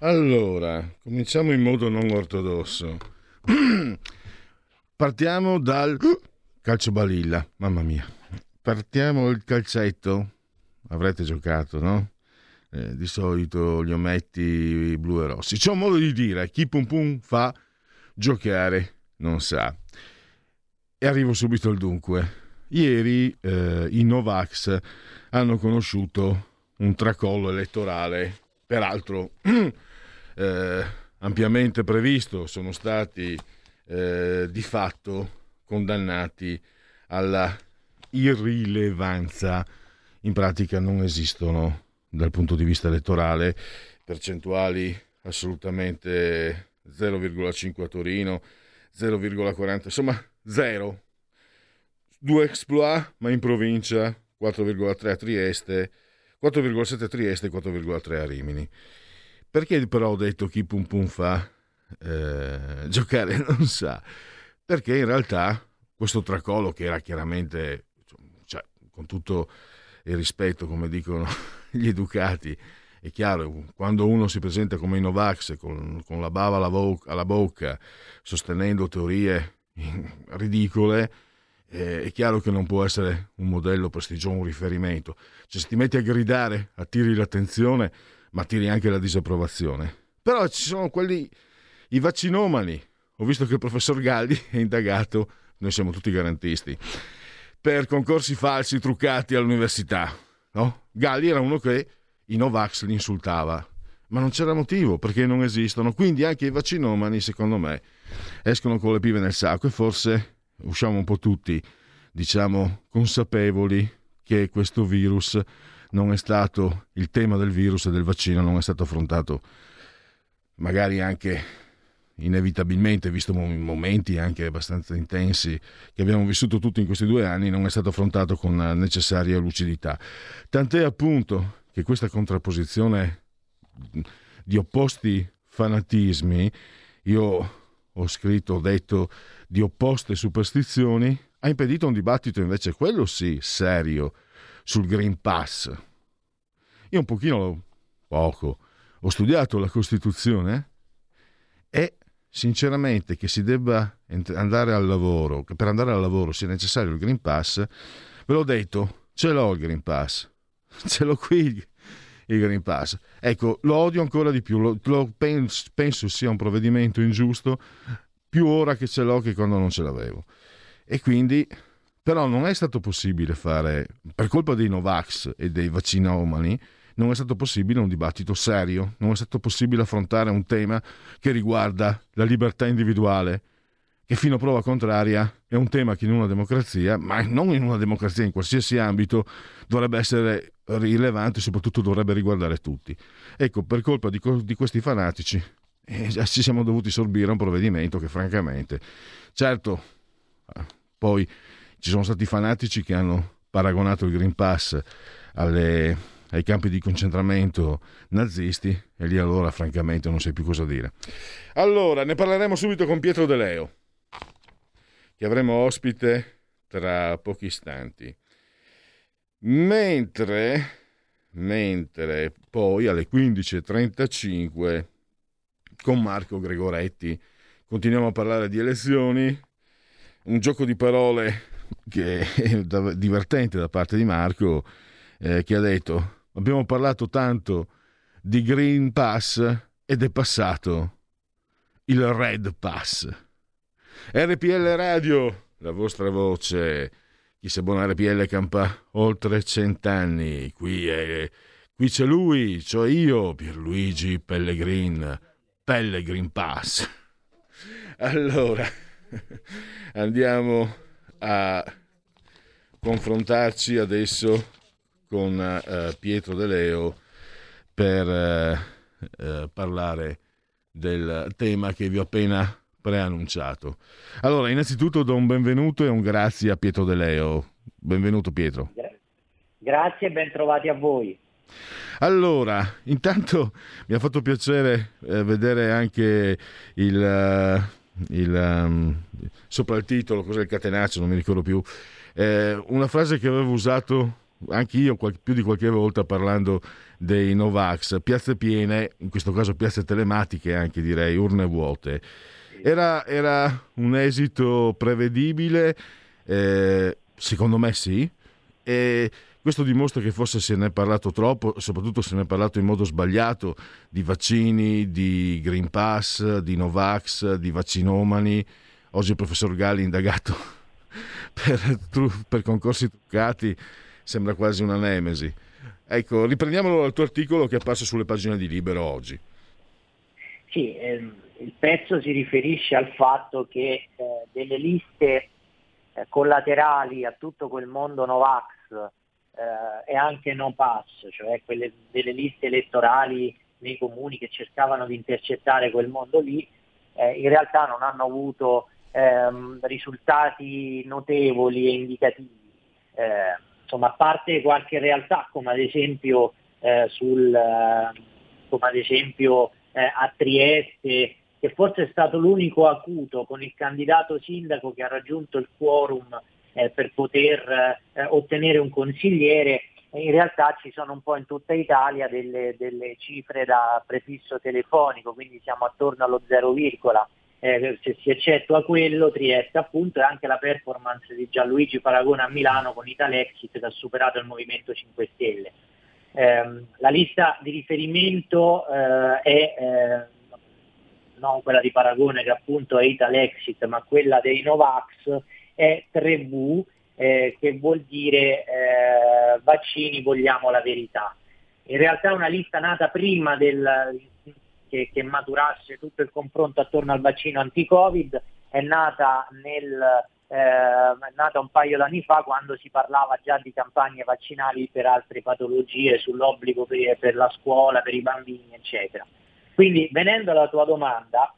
Allora, cominciamo in modo non ortodosso. Partiamo dal calcio balilla, mamma mia. Partiamo dal calcetto. Avrete giocato, no? Eh, di solito li ometti blu e rossi. C'è un modo di dire, chi pum pum fa giocare non sa. E arrivo subito al dunque. Ieri eh, i Novax hanno conosciuto un tracollo elettorale, peraltro eh, ampiamente previsto, sono stati eh, di fatto condannati alla irrilevanza. In pratica non esistono dal punto di vista elettorale percentuali assolutamente 0,5 a Torino, 0,40, insomma zero. Due exploit, ma in provincia 4,3 a Trieste, 4,7 a Trieste e 4,3 a Rimini. Perché però ho detto chi pum pum fa eh, giocare non sa? Perché in realtà questo tracollo che era chiaramente, cioè, con tutto il rispetto, come dicono gli educati, è chiaro, quando uno si presenta come Novax con, con la bava alla, vo- alla, bocca, sostenendo teorie ridicole, eh, è chiaro che non può essere un modello prestigioso, un riferimento. Cioè, se ti metti a gridare, attiri l'attenzione, ma tiri anche la disapprovazione. Però ci sono quelli, i vaccinomani. Ho visto che il professor Galli è indagato, noi siamo tutti garantisti, per concorsi falsi truccati all'università. No? Galli era uno che i Novax li insultava, ma non c'era motivo perché non esistono. Quindi anche i vaccinomani, secondo me, escono con le pive nel sacco e forse usciamo un po' tutti, diciamo, consapevoli che questo virus non è stato il tema del virus e del vaccino non è stato affrontato magari anche inevitabilmente, visto momenti anche abbastanza intensi che abbiamo vissuto tutti in questi due anni, non è stato affrontato con la necessaria lucidità. Tant'è appunto che questa contrapposizione di opposti fanatismi, io ho scritto, ho detto, di opposte superstizioni, ha impedito un dibattito invece, quello sì, serio, sul Green Pass. Io un pochino, poco, ho studiato la Costituzione e sinceramente che si debba andare al lavoro, che per andare al lavoro sia necessario il Green Pass, ve l'ho detto, ce l'ho il Green Pass, ce l'ho qui il Green Pass. Ecco, lo odio ancora di più, lo, lo penso, penso sia un provvedimento ingiusto, più ora che ce l'ho che quando non ce l'avevo. E quindi però non è stato possibile fare, per colpa dei Novax e dei vaccinomani, non è stato possibile un dibattito serio, non è stato possibile affrontare un tema che riguarda la libertà individuale, che fino a prova contraria è un tema che in una democrazia, ma non in una democrazia, in qualsiasi ambito, dovrebbe essere rilevante e soprattutto dovrebbe riguardare tutti. Ecco, per colpa di, di questi fanatici eh, ci siamo dovuti sorbire un provvedimento che francamente, certo, eh, poi ci sono stati fanatici che hanno paragonato il Green Pass alle, ai campi di concentramento nazisti e lì allora francamente non sai più cosa dire. Allora, ne parleremo subito con Pietro De Leo, che avremo ospite tra pochi istanti. Mentre, mentre poi alle 15.35 con Marco Gregoretti continuiamo a parlare di elezioni, un gioco di parole che è divertente da parte di Marco, eh, che ha detto abbiamo parlato tanto di Green Pass ed è passato il Red Pass. RPL Radio, la vostra voce chi se buona RPL campa oltre cent'anni. Qui, è, qui c'è lui, cioè io, Pierluigi Pellegrin, Pellegrin Pass. Allora, andiamo a confrontarci adesso con uh, Pietro De Leo per uh, uh, parlare del tema che vi ho appena preannunciato. Allora, innanzitutto do un benvenuto e un grazie a Pietro De Leo. Benvenuto Pietro. Grazie e ben trovati a voi. Allora, intanto mi ha fatto piacere eh, vedere anche il, il um, sopra il titolo, cos'è il catenaccio, non mi ricordo più, eh, una frase che avevo usato anche io più di qualche volta parlando dei Novax, piazze piene, in questo caso piazze telematiche anche direi, urne vuote. Era, era un esito prevedibile? Eh, secondo me sì. E questo dimostra che forse se ne è parlato troppo, soprattutto se ne è parlato in modo sbagliato di vaccini, di Green Pass, di Novax, di vaccinomani. Oggi il professor Galli indagato per, per concorsi truccati sembra quasi una nemesi. Ecco, riprendiamolo dal tuo articolo che è apparso sulle pagine di Libero oggi. Sì, ehm, il pezzo si riferisce al fatto che eh, delle liste eh, collaterali a tutto quel mondo Novax eh, e anche no pass, cioè quelle delle liste elettorali nei comuni che cercavano di intercettare quel mondo lì, eh, in realtà non hanno avuto ehm, risultati notevoli e indicativi. Eh, insomma, a parte qualche realtà come ad esempio, eh, sul, eh, come ad esempio eh, a Trieste, che forse è stato l'unico acuto con il candidato sindaco che ha raggiunto il quorum eh, per poter eh, ottenere un consigliere, in realtà ci sono un po' in tutta Italia delle, delle cifre da prefisso telefonico, quindi siamo attorno allo 0, eh, se si eccettua quello, Trieste appunto, e anche la performance di Gianluigi Paragone a Milano con Italexit che ha superato il Movimento 5 Stelle. Eh, la lista di riferimento eh, è eh, non quella di Paragone che appunto è Italexit, ma quella dei Novax è 3V, eh, che vuol dire eh, vaccini vogliamo la verità. In realtà è una lista nata prima del, che, che, maturasse tutto il confronto attorno al vaccino anti-Covid, è nata, nel, eh, nata un paio d'anni fa quando si parlava già di campagne vaccinali per altre patologie, sull'obbligo per, per la scuola, per i bambini, eccetera. Quindi venendo alla tua domanda,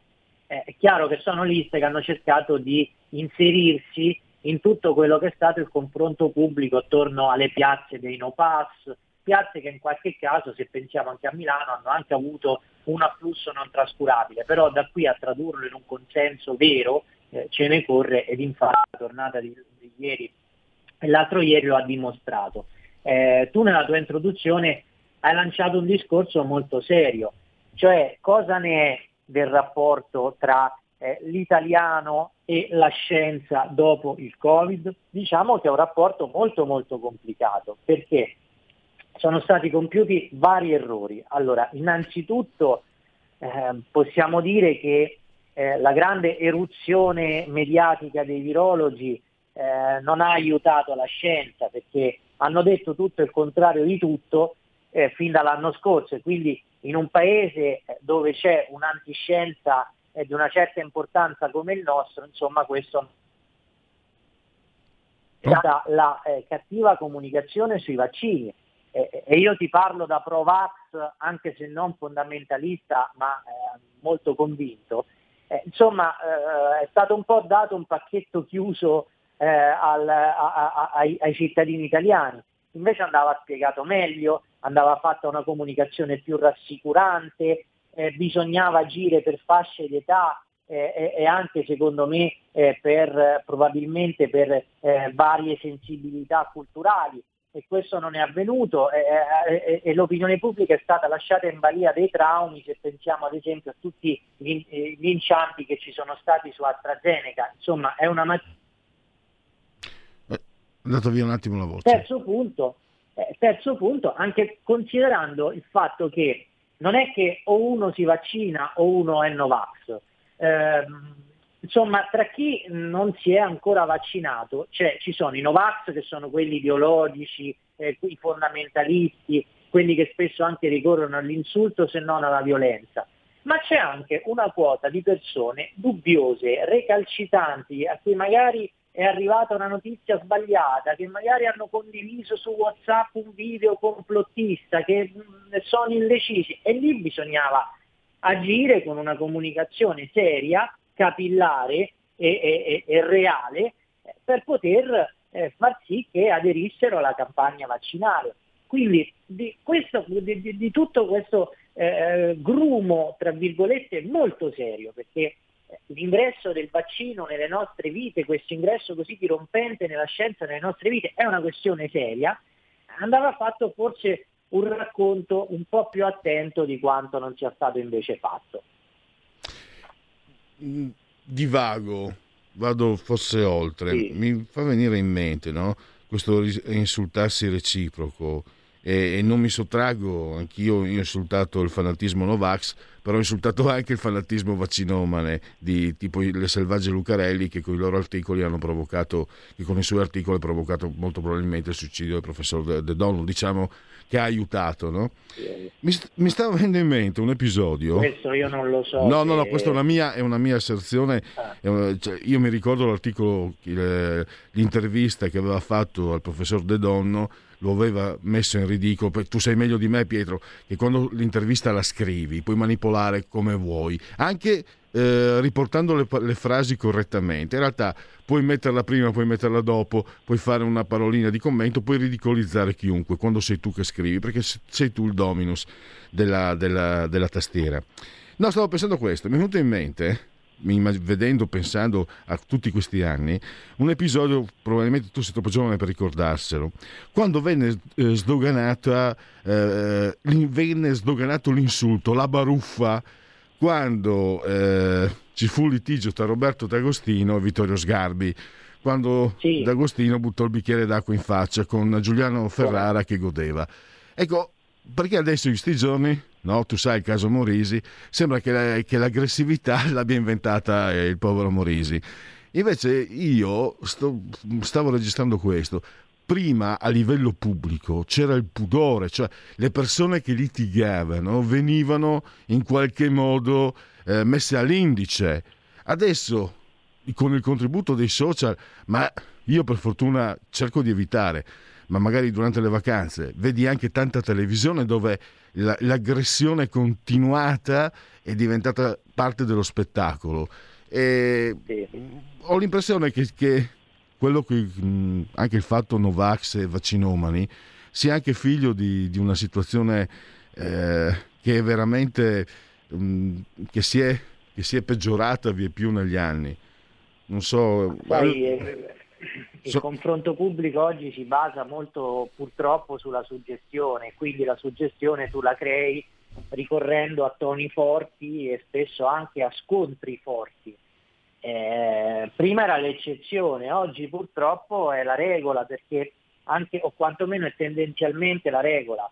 eh, è chiaro che sono liste che hanno cercato di inserirsi in tutto quello che è stato il confronto pubblico attorno alle piazze dei no pass, piazze che in qualche caso, se pensiamo anche a Milano, hanno anche avuto un afflusso non trascurabile, però da qui a tradurlo in un consenso vero eh, ce ne corre ed infatti la tornata di, di ieri e l'altro ieri lo ha dimostrato. Eh, tu nella tua introduzione hai lanciato un discorso molto serio, cioè cosa ne è del rapporto tra eh, l'italiano e la scienza dopo il Covid? Diciamo che è un rapporto molto molto complicato, perché? sono stati compiuti vari errori. Allora, innanzitutto eh, possiamo dire che eh, la grande eruzione mediatica dei virologi eh, non ha aiutato la scienza perché hanno detto tutto il contrario di tutto eh, fin dall'anno scorso e quindi in un paese eh, dove c'è un'antiscienza eh, di una certa importanza come il nostro, insomma questo è stata la cattiva comunicazione sui vaccini e, e io ti parlo da Provax, anche se non fondamentalista, ma eh, molto convinto. Eh, insomma, eh, è stato un po' dato un pacchetto chiuso eh, al, a, a, ai, ai cittadini italiani. Invece andava spiegato meglio, andava fatta una comunicazione più rassicurante, eh, bisognava agire per fasce d'età eh, e anche secondo me eh, per, probabilmente per eh, varie sensibilità culturali e questo non è avvenuto e, e, e, l'opinione pubblica è stata lasciata in balia dei traumi se pensiamo ad esempio a tutti gli, eh, gli inciampi che ci sono stati su AstraZeneca. Insomma, è una materia. È andato via un attimo la voce. Terzo punto, eh, terzo punto, anche considerando il fatto che non è che o uno si vaccina o uno è Novax. Eh, insomma, tra chi non si è ancora vaccinato, cioè ci sono i Novax che sono quelli ideologici, eh, i fondamentalisti, quelli che spesso anche ricorrono all'insulto se non alla violenza, ma c'è anche una quota di persone dubbiose, recalcittanti, a cui magari è arrivata una notizia sbagliata, che magari hanno condiviso su WhatsApp un video complottista, che mm, sono indecisi e lì bisognava agire con una comunicazione seria, capillare e, e, e reale eh, per poter eh, far sì che aderissero alla campagna vaccinale. Quindi di, questo, di, di, tutto questo eh, grumo, tra virgolette, molto serio, perché l'ingresso del vaccino nelle nostre vite, questo ingresso così dirompente nella scienza nelle nostre vite, è una questione seria, andava fatto forse un racconto un po' più attento di quanto non sia stato invece fatto. Mm, divago, vado forse oltre, sì. mi fa venire in mente no? questo insultarsi reciproco e, e, non mi sottraggo, anch'io ho insultato il fanatismo Novax, però ho insultato anche il fanatismo vaccinomane di tipo le selvagge Lucarelli che con i loro articoli hanno provocato, che con i suoi articoli hanno provocato molto probabilmente il suicidio del professor De Donno, diciamo che ha aiutato, no? Mi, mi sta venendo in mente un episodio. Questo io non lo so. No, no, no, questa è una mia, è una mia asserzione. Ah. Una, cioè, io mi ricordo l'articolo, l'intervista che aveva fatto al professor De Donno lo aveva messo in ridicolo. Tu sai meglio di me, Pietro, che quando l'intervista la scrivi puoi manipolare come vuoi, anche eh, riportando le, le, frasi correttamente. In realtà puoi metterla prima, puoi metterla dopo, puoi fare una parolina di commento, puoi ridicolizzare chiunque quando sei tu che scrivi, perché sei tu il dominus della, della, della tastiera. No, stavo pensando a questo, mi è venuto in mente vedendo, pensando a tutti questi anni, un episodio, probabilmente tu sei troppo giovane per ricordarselo, quando venne, eh, sdoganata, eh, venne sdoganato l'insulto, la baruffa, quando eh, ci fu il litigio tra Roberto D'Agostino e Vittorio Sgarbi, quando sì. D'Agostino buttò il bicchiere d'acqua in faccia con Giuliano Ferrara che godeva. Ecco, perché adesso in questi giorni no? tu sai il caso Morisi, sembra che, la, che l'aggressività l'abbia inventata il povero Morisi. Invece io sto, stavo registrando questo. Prima a livello pubblico c'era il pudore, cioè le persone che litigavano venivano in qualche modo eh, messe all'indice. Adesso con il contributo dei social, ma io per fortuna cerco di evitare, ma magari durante le vacanze vedi anche tanta televisione dove l'aggressione continuata è diventata parte dello spettacolo. E sì. Ho l'impressione che, che quello che anche il fatto Novax e vaccinomani sia anche figlio di, di una situazione eh, che è veramente mh, che, si è, che si è peggiorata via più negli anni. Non so. Poi, eh, il so... confronto pubblico oggi si basa molto purtroppo sulla suggestione, quindi la suggestione tu la crei ricorrendo a toni forti e spesso anche a scontri forti. Eh, prima era l'eccezione, oggi purtroppo è la regola perché anche, o quantomeno è tendenzialmente la regola,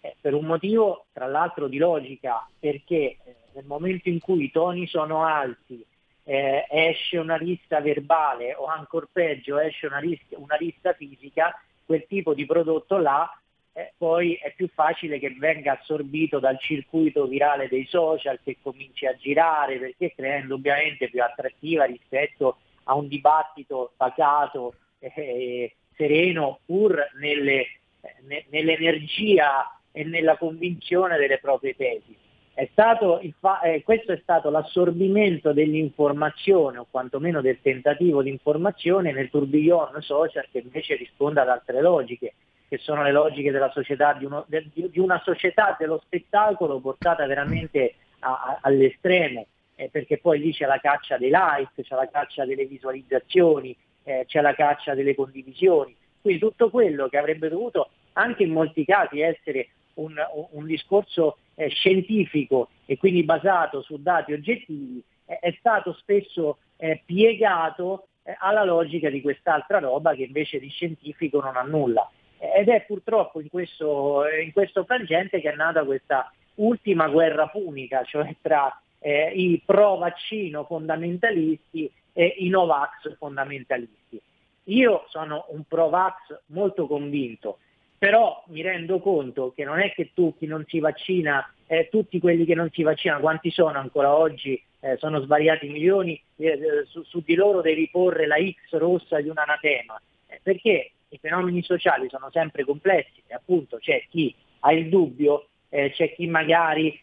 eh, per un motivo tra l'altro di logica, perché eh, nel momento in cui i toni sono alti, eh, esce una lista verbale o ancora peggio esce una lista, una lista fisica, quel tipo di prodotto là eh, poi è più facile che venga assorbito dal circuito virale dei social, che cominci a girare, perché crea indubbiamente più attrattiva rispetto a un dibattito pacato eh, sereno, pur nelle, eh, nell'energia e nella convinzione delle proprie tesi. È fa- eh, questo è stato l'assorbimento dell'informazione o quantomeno del tentativo di informazione nel tourbillon social che invece risponde ad altre logiche, che sono le logiche della società, di, uno, de, di una società dello spettacolo portata veramente a, a, all'estremo, eh, perché poi lì c'è la caccia dei like, c'è la caccia delle visualizzazioni, eh, c'è la caccia delle condivisioni. Quindi tutto quello che avrebbe dovuto anche in molti casi essere un, un discorso eh, scientifico e quindi basato su dati oggettivi, eh, è stato spesso eh, piegato eh, alla logica di quest'altra roba che invece di scientifico non ha nulla. Ed è purtroppo in questo, eh, in questo frangente che è nata questa ultima guerra punica, cioè tra eh, i pro vaccino fondamentalisti eh, i Novax fondamentalisti. Io sono un pro-vax molto convinto, però mi rendo conto che non è che tu chi non si vaccina, eh, tutti quelli che non si vaccinano, quanti sono ancora oggi? Eh, sono svariati milioni, eh, su, su, di loro devi porre la X rossa di un anatema, eh, perché i fenomeni sociali sono sempre complessi e appunto c'è chi ha il dubbio, eh, c'è chi magari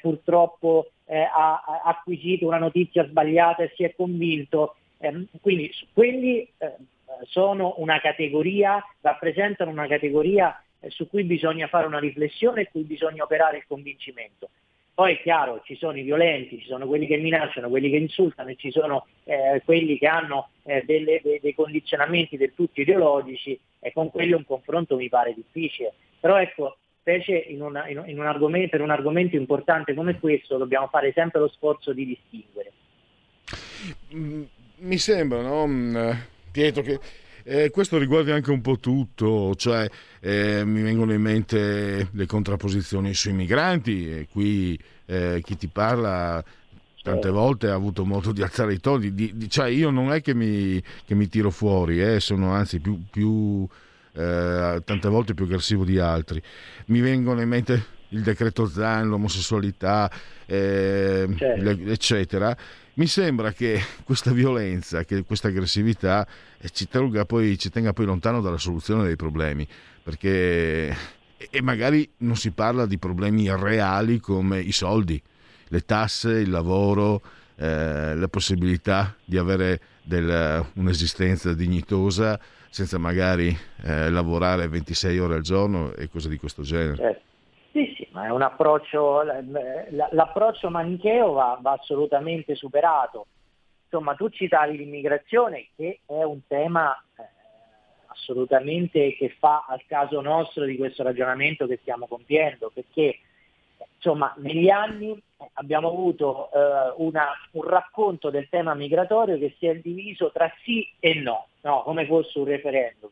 purtroppo ha, ha, acquisito una notizia sbagliata e si è convinto, ehm, quindi quelli sono una categoria, rappresentano una categoria eh, su cui bisogna fare una riflessione e cui bisogna operare il convincimento. Poi è chiaro, ci sono i violenti, ci sono quelli che minacciano, quelli che insultano e ci sono eh, quelli che hanno eh, delle, dei, dei condizionamenti del tutto ideologici e con quelli un confronto mi pare difficile. Però ecco, specie in, una, in, in un argomento, per un argomento importante come questo dobbiamo fare sempre lo sforzo di distinguere. Mm, mi sembra, no? Mm, Pietro, che eh, questo riguarda anche un po' tutto, cioè eh, mi vengono in mente le contrapposizioni sui migranti e qui eh, chi ti parla tante volte ha avuto modo di alzare i toni, di, di, cioè io non è che mi, che mi tiro fuori, eh, sono anzi più, più eh, tante volte più aggressivo di altri. Mi vengono in mente il decreto Zan, l'omosessualità, eh, certo. eccetera mi sembra che questa violenza, che questa aggressività eh, ci tenga, poi, ci tenga poi lontano dalla soluzione dei problemi, perché e magari non si parla di problemi reali come i soldi, le tasse, il lavoro, eh, la possibilità di avere del, un'esistenza dignitosa senza magari eh, lavorare 26 ore al giorno e cose di questo genere. Sì, sì, ma è un approccio, l'approccio manicheo va, va assolutamente superato. Insomma, tu citavi l'immigrazione che è un tema eh, assolutamente che fa al caso nostro di questo ragionamento che stiamo compiendo, perché insomma, negli anni abbiamo avuto eh, una, un racconto del tema migratorio che si è diviso tra sì e no, no, come fosse un referendum.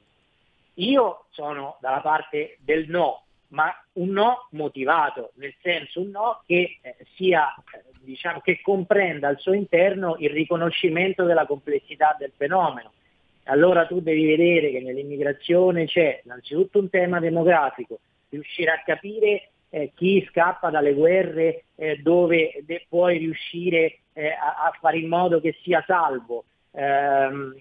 Io sono dalla parte del no, ma un no motivato, nel senso un no che eh, sia, eh, diciamo, che comprenda al suo interno il riconoscimento della complessità del fenomeno. Allora tu devi vedere che nell'immigrazione c'è innanzitutto un tema demografico, riuscire a capire eh, chi scappa dalle guerre eh, dove de- puoi riuscire eh, a-, a, fare in modo che sia salvo, ehm,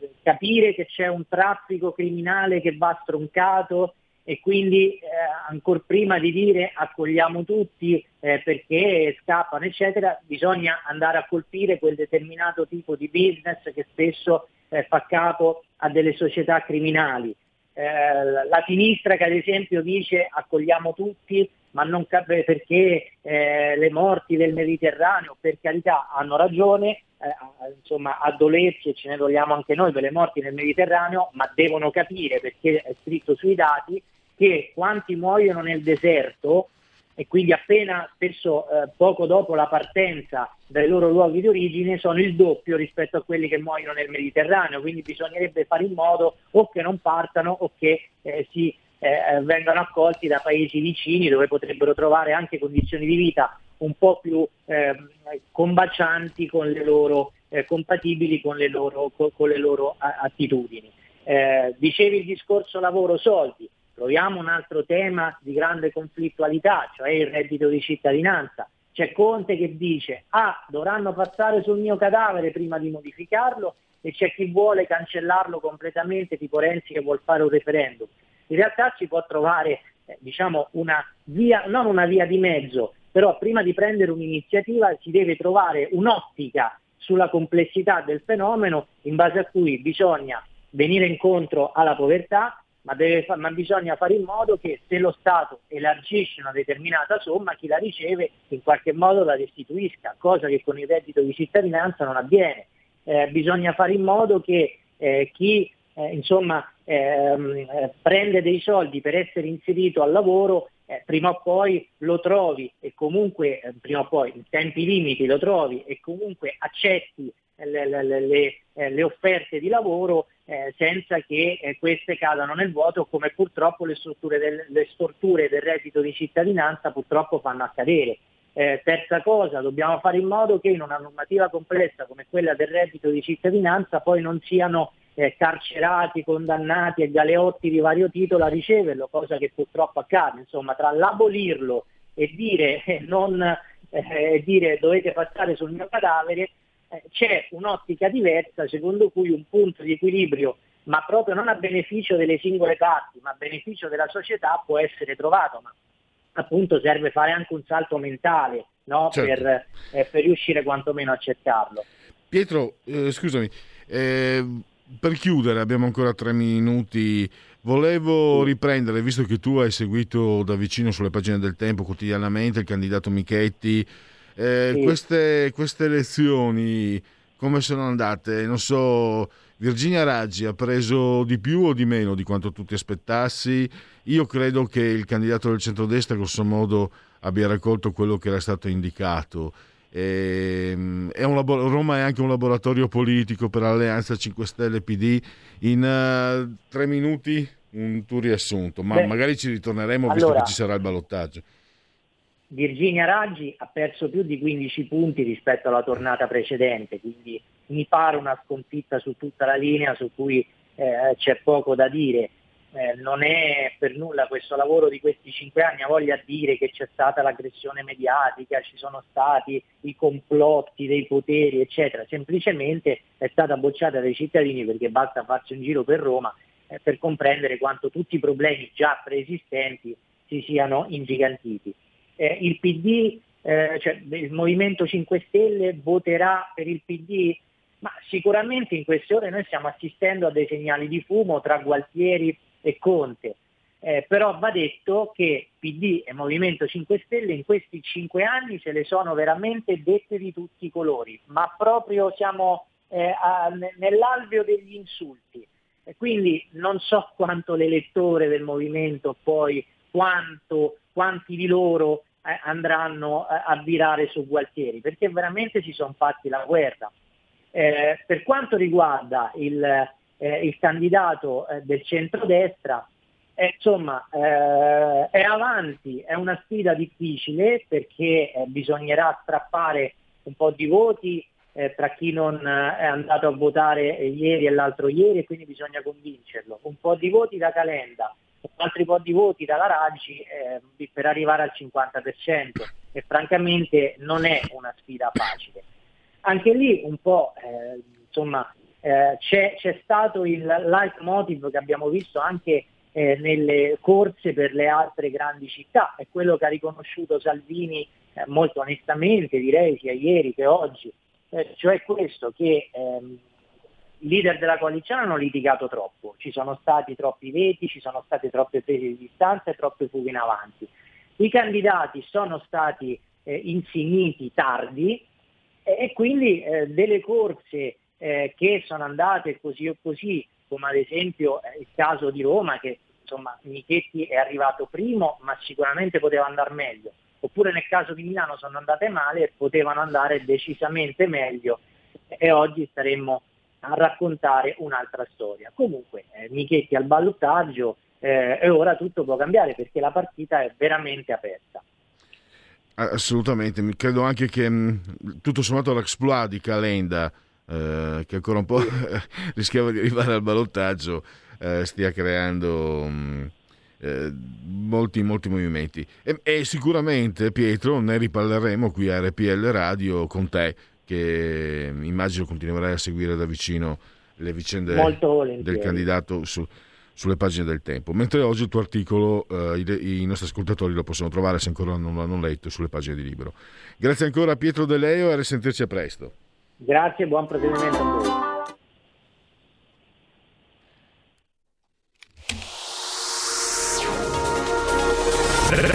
eh, capire che c'è un traffico criminale che va stroncato e quindi eh, ancora prima di dire accogliamo tutti eh, perché scappano eccetera bisogna andare a colpire quel determinato tipo di business che spesso eh, fa capo a delle società criminali. Eh, la sinistra che ad esempio dice accogliamo tutti ma non capisce perché eh, le morti del Mediterraneo per carità hanno ragione eh, insomma, a dolerci e ce ne doliamo anche noi per le morti nel Mediterraneo, ma devono capire, perché è scritto sui dati, che quanti muoiono nel deserto e quindi appena spesso eh, poco dopo la partenza dai loro luoghi di origine sono il doppio rispetto a quelli che muoiono nel Mediterraneo, quindi bisognerebbe fare in modo o che non partano o che eh, si eh, vengano accolti da paesi vicini dove potrebbero trovare anche condizioni di vita un po' più ehm, combacianti con le loro, eh, compatibili con le loro, con le loro attitudini. Eh, dicevi il discorso lavoro-soldi, troviamo un altro tema di grande conflittualità, cioè il reddito di cittadinanza. C'è Conte che dice, ah, dovranno passare sul mio cadavere prima di modificarlo e c'è chi vuole cancellarlo completamente, tipo Renzi che vuole fare un referendum. In realtà si può trovare eh, diciamo una via, non una via di mezzo, però prima di prendere un'iniziativa si deve trovare un'ottica sulla complessità del fenomeno in base a cui bisogna venire incontro alla povertà, ma, fa- ma, bisogna fare in modo che se lo Stato elargisce una determinata somma, chi la riceve in qualche modo la restituisca, cosa che con il reddito di cittadinanza non avviene. Eh, bisogna fare in modo che eh, chi eh, insomma, ehm, eh, prende dei soldi per essere inserito al lavoro eh, prima o poi lo trovi e comunque, eh, prima o poi in tempi limiti lo trovi e comunque accetti le, le, le, eh, le offerte di lavoro eh, senza che eh, queste cadano nel vuoto come purtroppo le, del, le, storture del reddito di cittadinanza purtroppo fanno accadere. Eh, terza cosa, dobbiamo fare in modo che in una normativa complessa come quella del reddito di cittadinanza poi non siano eh, carcerati, condannati e galeotti di vario titolo a riceverlo, cosa che purtroppo accade. Insomma, tra l'abolirlo e dire, eh, non, eh, dire dovete passare sul mio cadavere, eh, c'è un'ottica diversa secondo cui un punto di equilibrio, ma proprio non a beneficio delle singole parti, ma a beneficio della società può essere trovato. Ma appunto serve fare anche un salto mentale no? certo. per, eh, per, riuscire quantomeno a accettarlo. Pietro, eh, scusami, eh, per chiudere, abbiamo ancora tre minuti. Volevo riprendere, visto che tu hai seguito da vicino sulle pagine del Tempo quotidianamente il candidato Michetti, eh, sì. queste, queste elezioni come sono andate? Non so, Virginia Raggi ha preso di più o di meno di quanto tu ti aspettassi? Io credo che il candidato del centrodestra, grosso modo, abbia raccolto quello che era stato indicato. E, ehm, è labor- Roma è anche un laboratorio politico per Alleanza 5 Stelle PD. In uh, tre minuti un tuo riassunto, ma Beh, magari ci ritorneremo allora, visto che ci sarà il ballottaggio. Virginia Raggi ha perso più di 15 punti rispetto alla tornata precedente, quindi mi pare una sconfitta su tutta la linea su cui eh, c'è poco da dire eh, non è per nulla questo lavoro di questi cinque anni, ha voglia di dire che c'è stata l'aggressione mediatica, ci sono stati i complotti dei poteri, eccetera, semplicemente è stata bocciata dai cittadini perché basta farsi un giro per Roma eh, per comprendere quanto tutti i problemi già preesistenti si siano ingigantiti. Eh, il PD, eh, cioè il Movimento 5 Stelle voterà per il PD? Ma sicuramente in queste ore noi stiamo assistendo a dei segnali di fumo tra Gualtieri e Conte. Eh, però va detto che PD e Movimento 5 Stelle in questi cinque anni se le sono veramente dette di tutti i colori, ma proprio siamo eh, a, nell'alveo degli insulti. E quindi non so quanto l'elettore del movimento poi, quanto, quanti di loro andranno eh, a virare su Gualtieri, perché veramente si sono fatti la guerra. Eh, per quanto riguarda il, eh, il candidato eh, del centrodestra, eh, insomma eh, è avanti, è una sfida difficile perché eh, bisognerà strappare un po' di voti eh, tra chi non è andato a votare ieri e l'altro ieri e quindi bisogna convincerlo, un po' di voti da Calenda, un altro po' di voti dalla Raggi per arrivare al 50% e francamente non è una sfida facile. Anche lì un po' insomma eh, c'è, c'è, stato il leitmotiv che abbiamo visto anche eh, nelle corse per le altre grandi città, è quello che ha riconosciuto Salvini eh, molto onestamente, direi sia ieri che oggi, eh, cioè questo che ehm, i leader della coalizione hanno litigato troppo, ci sono stati troppi veti, ci sono state troppe prese di distanza e troppe fughe in avanti. I candidati sono stati eh, insigniti tardi e quindi eh, delle corse eh, che sono andate così o così, come ad esempio eh, il caso di Roma che insomma Michetti è arrivato primo ma sicuramente poteva andare meglio, oppure nel caso di Milano sono andate male e potevano andare decisamente meglio e oggi staremmo a raccontare un'altra storia. Comunque eh, Michetti al ballottaggio eh, e ora tutto può cambiare perché la partita è veramente aperta. Assolutamente, credo anche che mh, tutto sommato l'exploit di Calenda eh, che ancora un po' rischiava di arrivare al ballottaggio, eh, stia creando mh, mm, eh, molti, molti movimenti. E, e, sicuramente, Pietro, ne riparleremo qui a RPL Radio con te, che immagino continuerai a seguire da vicino le vicende del candidato su, sulle pagine del tempo. Mentre oggi il tuo articolo eh, i, i, nostri ascoltatori lo possono trovare se ancora non l'hanno letto sulle pagine di libro. Grazie ancora a Pietro De Leo e a risentirci a presto. Grazie buon proseguimento a voi.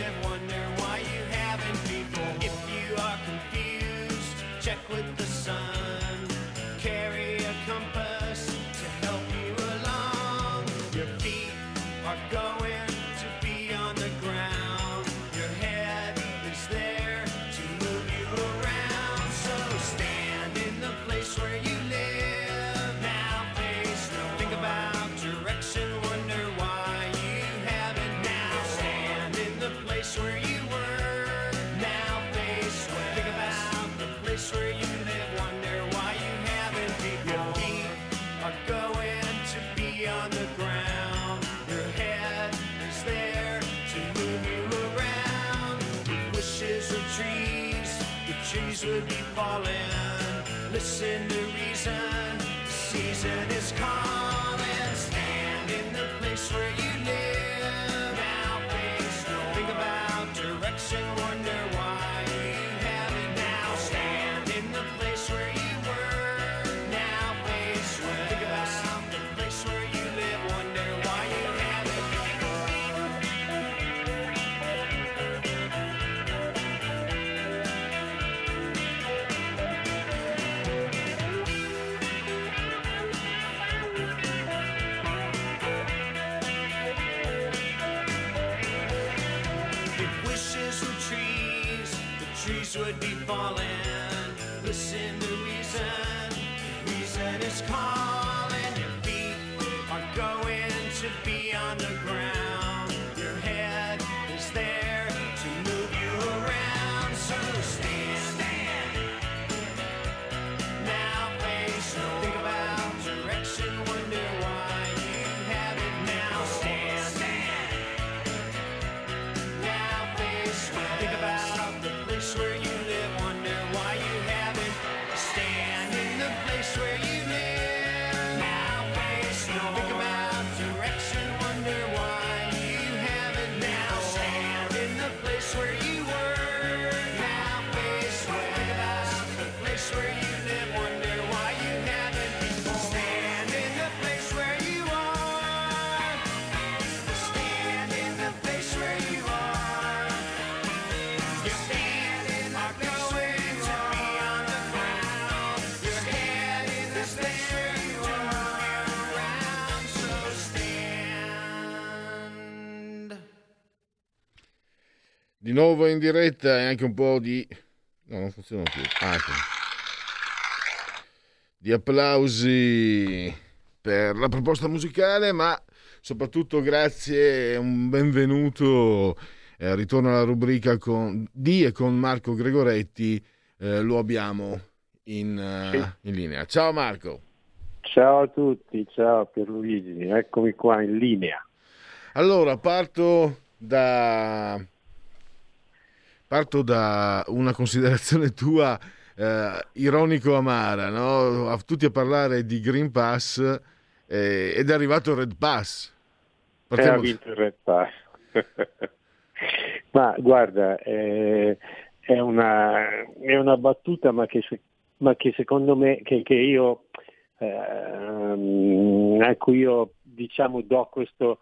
Live, would be falling. Listen to reason, reason is calling. Di nuovo in diretta e anche un po' di... No, non funziona più. Ah, ecco. Di applausi per la proposta musicale, ma soprattutto grazie e un benvenuto. Eh, ritorno alla rubrica con, di e con Marco Gregoretti. Eh, lo abbiamo in, eh, in linea. Ciao Marco. Ciao a tutti, ciao Pierluigi, eccomi qua in linea. Allora, parto da, parto da una considerazione tua eh, ironico-amara, no? A- tutti a parlare di Green Pass eh, ed è arrivato il Red Pass. E Partiamo ha vinto il Red Pass. ma guarda, eh, è, una, è una battuta ma che, se- ma che secondo me, che, che io, a cui io diciamo do questo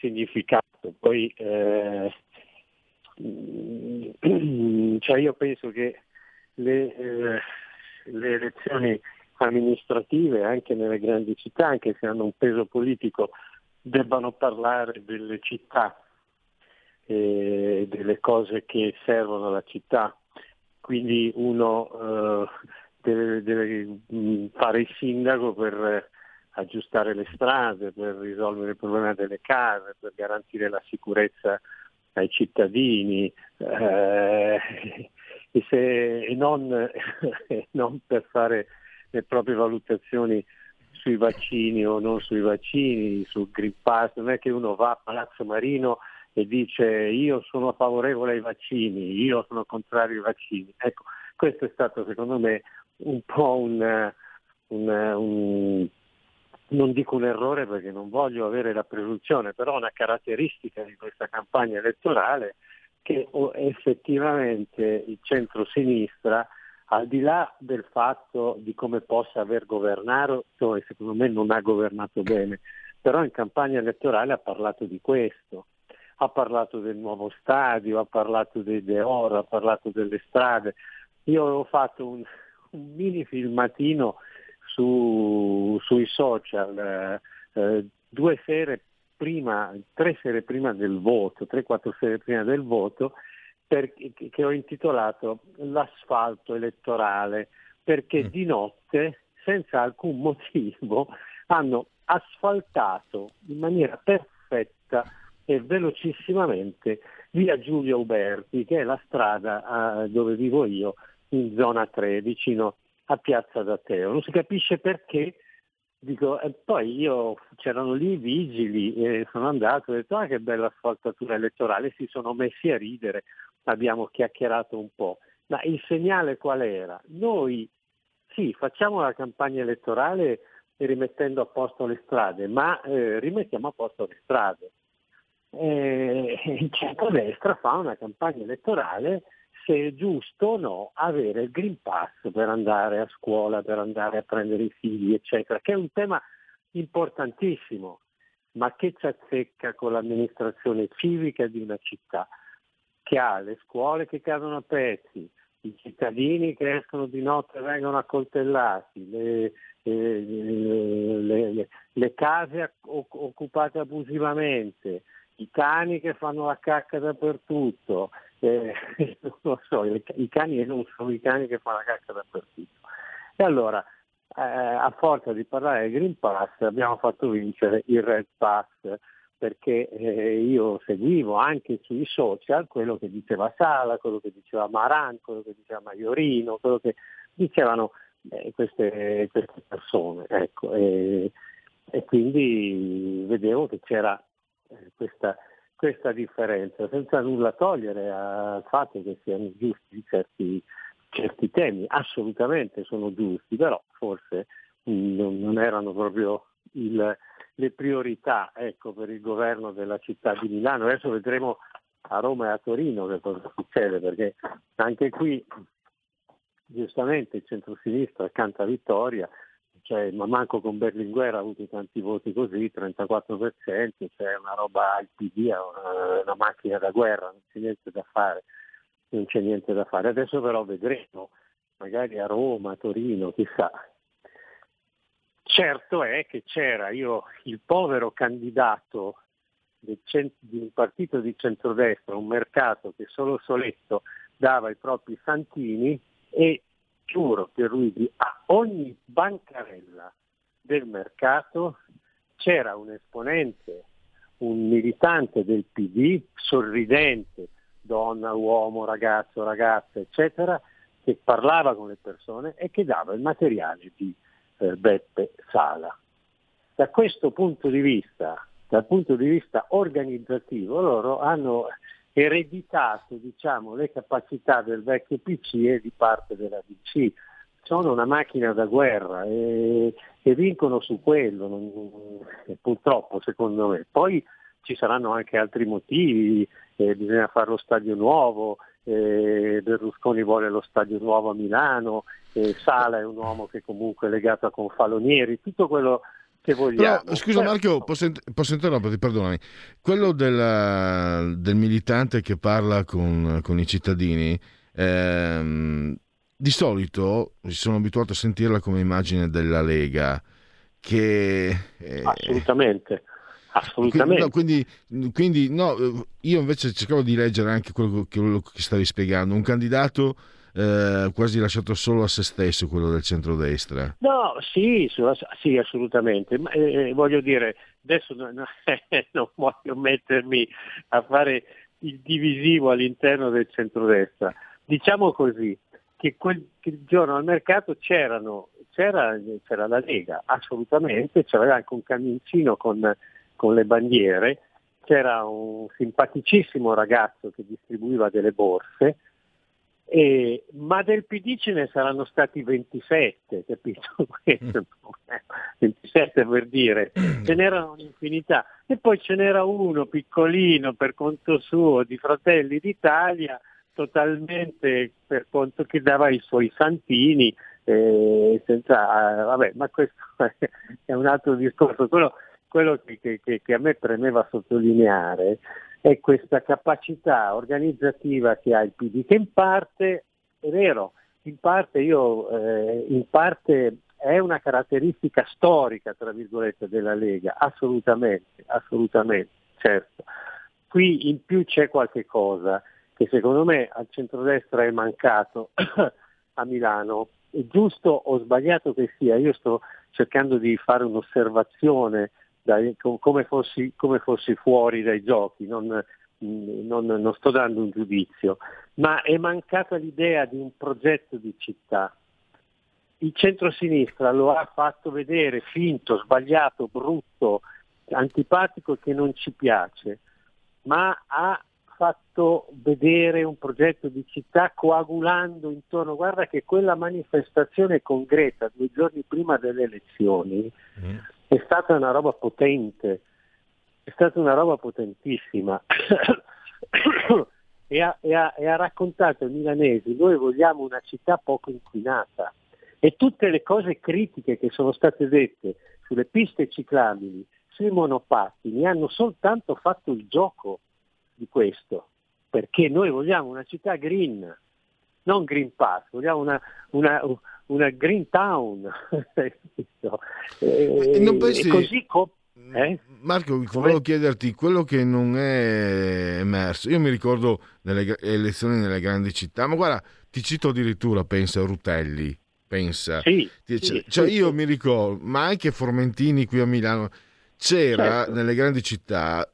significato. Poi eh, cioè io penso che le, eh, le elezioni amministrative anche nelle grandi città, anche se hanno un peso politico, debbano parlare delle città e delle cose che servono alla città. Quindi uno eh, deve, deve, mh, fare il sindaco per eh, aggiustare le strade, per risolvere il problema delle case, per garantire la sicurezza ai cittadini eh, e, se- e non, e non per fare le proprie valutazioni sui vaccini o non sui vaccini, sul Green Pass, non è che uno va a Palazzo Marino e dice io sono favorevole ai vaccini, io sono contrario ai vaccini. Ecco, questo è stato secondo me un po' un, un- un- non dico un errore perché non voglio avere la presunzione, però una caratteristica di questa campagna elettorale che o- effettivamente il centro-sinistra, al di là del fatto di come possa aver governato, e secondo me non ha governato bene, però in campagna elettorale ha parlato di questo, ha parlato del nuovo stadio, ha parlato dei deoro, ha parlato delle strade. Io avevo fatto un, un mini filmatino su- sui social eh, eh, due sere prima, tre sere prima del voto, tre, quattro sere prima del voto, perché- che ho intitolato L'asfalto elettorale, perché di notte, senza alcun motivo, hanno asfaltato in maniera perfetta e velocissimamente via Giulio Uberti, che è la strada eh, dove vivo io, in zona 3, vicino a Piazza d'Ateo. Non si capisce perché. Dico, e poi io c'erano lì i vigili e sono andato e ho detto ah che bella asfaltatura elettorale, si sono messi a ridere, abbiamo chiacchierato un po'. Ma il segnale qual era? Noi sì, facciamo la campagna elettorale rimettendo a posto le strade, ma eh, rimettiamo a posto le strade. Eh, il centrodestra fa una campagna elettorale se è giusto o no avere il Green Pass per andare a scuola, per andare a prendere i figli, eccetera, che è un tema importantissimo, ma che ci azzecca con l'amministrazione civica di una città, che ha le scuole che cadono a pezzi, i cittadini che escono di notte e vengono accoltellati, le, eh, le- le- le case occupate abusivamente, i cani che fanno la cacca dappertutto, eh, so, i, cani non sono i cani che fanno la cacca dappertutto. E allora, eh, a forza di parlare del Green Pass abbiamo fatto vincere il Red Pass perché eh, io seguivo anche sui social quello che diceva Sala, quello che diceva Maran, quello che diceva Maiorino, quello che dicevano eh, queste, queste persone. Ecco, e, e quindi vedevo che c'era eh, questa, questa differenza, senza nulla togliere al fatto che siano giusti certi, certi temi, assolutamente sono giusti, però forse non, non erano proprio il- le priorità ecco, per il governo della città di Milano. Adesso vedremo a Roma e a Torino che cosa succede, perché anche qui giustamente il centro-sinistra canta vittoria, cioè, ma manco con Berlinguer ha avuto tanti voti così, 34%, cioè una roba al PD, una, una macchina da guerra, non c'è niente da fare, non c'è niente da fare. Adesso però vedremo, magari a Roma, a Torino, chissà. Certo è che c'era io, il povero candidato del cen- di un partito di centrodestra, un mercato che solo Soletto dava i propri santini e giuro Pierluigi, a ogni bancarella del mercato c'era un esponente, un militante del PD, sorridente, donna, uomo, ragazzo, ragazza, eccetera, che parlava con le persone e che dava il materiale di eh, Beppe Sala. Da questo punto di vista, dal punto di vista organizzativo, loro hanno ereditato diciamo, le capacità del vecchio PC e di parte della DC. Sono una macchina da guerra e, e vincono su quello, non- purtroppo secondo me. Poi ci saranno anche altri motivi, eh, bisogna fare lo stadio nuovo, eh, Berlusconi vuole lo stadio nuovo a Milano, eh, Sala è un uomo che comunque è legato a Confalonieri, tutto quello che vogliamo. Però, scusa Però- Marco, posso, posso interromperti, perdonami. Quello del, del militante che parla con, con i cittadini, ehm, di solito mi sono abituato a sentirla come immagine della Lega, che... eh, Assolutamente, assolutamente. Quindi, no, quindi, quindi, no, io invece cercavo di leggere anche quello quello che stavi spiegando. Un candidato eh, quasi lasciato solo a se stesso, quello del centrodestra. No, sì, sì, assolutamente. Ma, eh, voglio dire, adesso no- no- non voglio mettermi a fare il divisivo all'interno del centrodestra. Diciamo così, che quel giorno al mercato c'erano, c'era, c'era la Lega, assolutamente, c'era anche un camioncino con, con le bandiere, c'era un simpaticissimo ragazzo che distribuiva delle borse, e- ma del PD ce ne saranno stati 27, capito? Questo è il problema. 27 per dire, ce n'erano un'infinità. E poi ce n'era uno piccolino per conto suo di Fratelli d'Italia, totalmente per conto che dava i suoi santini, eh, senza, ah, vabbè, ma questo è un altro discorso. Quello, quello che, che- che- a me premeva sottolineare è questa capacità organizzativa che ha il PD, che in parte, è vero, in parte io, eh, in parte è una caratteristica storica, tra virgolette, della Lega, assolutamente, assolutamente, certo. Qui in più c'è qualche cosa che secondo me al centrodestra è mancato a Milano. Giusto o sbagliato che sia, io sto cercando di fare un'osservazione dai- com- come, fossi, come fossi fuori dai giochi, non, mm, non- non sto dando un giudizio, ma è mancata l'idea di un progetto di città. Il centro-sinistra lo ha fatto vedere finto, sbagliato, brutto, antipatico che non ci piace, ma ha fatto vedere un progetto di città coagulando intorno. Guarda che quella manifestazione con Greta due giorni prima delle elezioni è stata una roba potente, è stata una roba potentissima. e, ha, e ha- e ha raccontato ai milanesi, noi vogliamo una città poco inquinata. E tutte le cose critiche che sono state dette sulle piste ciclabili, sui monopattini, hanno soltanto fatto il gioco di questo, perché noi vogliamo una città green, non Green Pass, vogliamo una, una, una Green Town. e, non pensi- così co- eh? Marco, volevo chiederti quello che non è emerso. Io mi ricordo nelle elezioni nelle grandi città, ma guarda, ti cito addirittura, pensa Rutelli, pensa. Sì, Ti- sì, cioè, cioè sì, io mi ricordo, ma anche Formentini qui a Milano, c'era Certo. nelle grandi città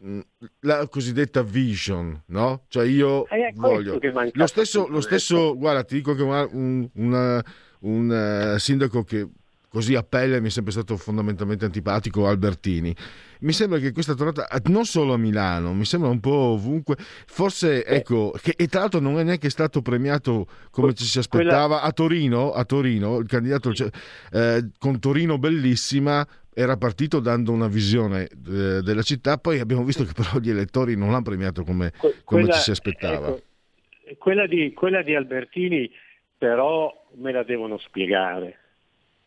mh, la cosiddetta vision, no? Cioè io Eh, voglio... Lo stesso, lo stesso, guarda, ti dico che un, una- un, eh, sindaco che così a pelle mi è sempre stato fondamentalmente antipatico, Albertini. Mi sembra che questa tornata, eh, non solo a Milano, mi sembra un po' ovunque, forse, ecco, che, e tra l'altro non è neanche stato premiato come ci si aspettava a Torino, a Torino, il candidato cioè, eh, con Torino bellissima era partito dando una visione eh, della città, poi abbiamo visto che però gli elettori non l'hanno premiato come, come quella- ci si aspettava. ecco, quella, di, quella di Albertini però me la devono spiegare.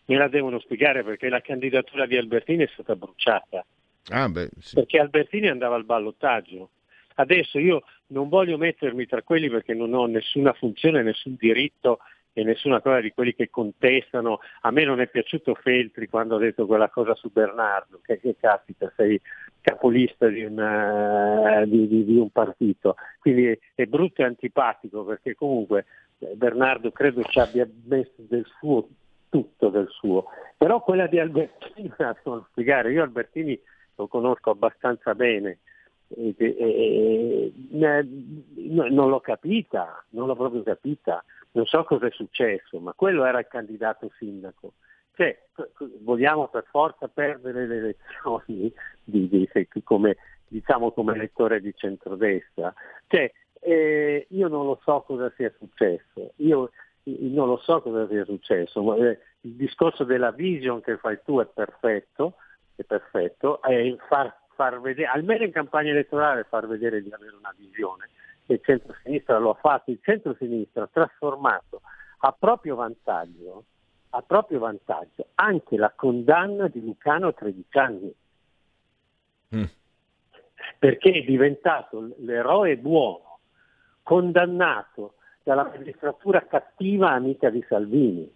Me la devono spiegare perché la candidatura di Albertini è stata bruciata. Ah, beh, sì. Perché Albertini andava al ballottaggio. Adesso io non voglio mettermi tra quelli perché non ho nessuna funzione, nessun diritto e nessuna cosa di quelli che contestano. A me non è piaciuto Feltri quando ha detto quella cosa su Bernardo, che, che caspita, sei, capolista di, una- di- di- di un partito. Quindi è, è brutto e antipatico perché comunque eh, Bernardo credo ci abbia messo del suo, tutto del suo. Però quella di Albertini la devo spiegare, io Albertini lo conosco abbastanza bene. e- e- e- eh, no- non l'ho capita, non l'ho proprio capita, non so cosa è successo, ma quello era il candidato sindaco. Cioè, vogliamo per forza perdere le elezioni di- di- come, diciamo come elettore di centrodestra? Cioè, eh, io non lo so cosa sia successo, io non lo so cosa sia successo, ma eh, il discorso della vision che fai tu è perfetto, è perfetto, è far, far vedere, almeno in campagna elettorale far vedere di avere una visione. Il centro-sinistra lo ha fatto, il centro-sinistra ha trasformato a proprio vantaggio, a proprio vantaggio anche la condanna di Lucano a 13 anni, perché è diventato l'eroe buono, condannato dalla magistratura cattiva amica di Salvini.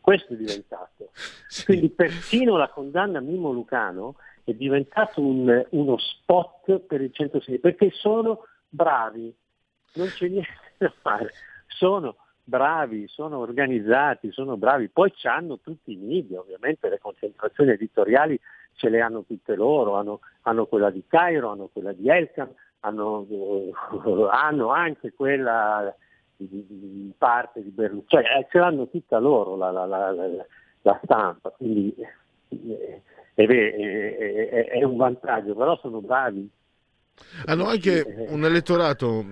Questo è diventato. Quindi persino la condanna a Mimo Lucano è diventato un- uno spot per il centro-sinistra, perché sono bravi, non c'è niente da fare, sono bravi, sono organizzati, sono bravi, poi ci hanno tutti i media, ovviamente le concentrazioni editoriali ce le hanno tutte loro, hanno, hanno quella di Cairo, hanno quella di Elkan, hanno, eh, hanno anche quella di, di- parte di Berlusconi, cioè, eh, ce l'hanno tutta loro la, la- la- la- stampa, quindi eh, è, ve- è- un vantaggio, però sono bravi. Hanno anche un elettorato,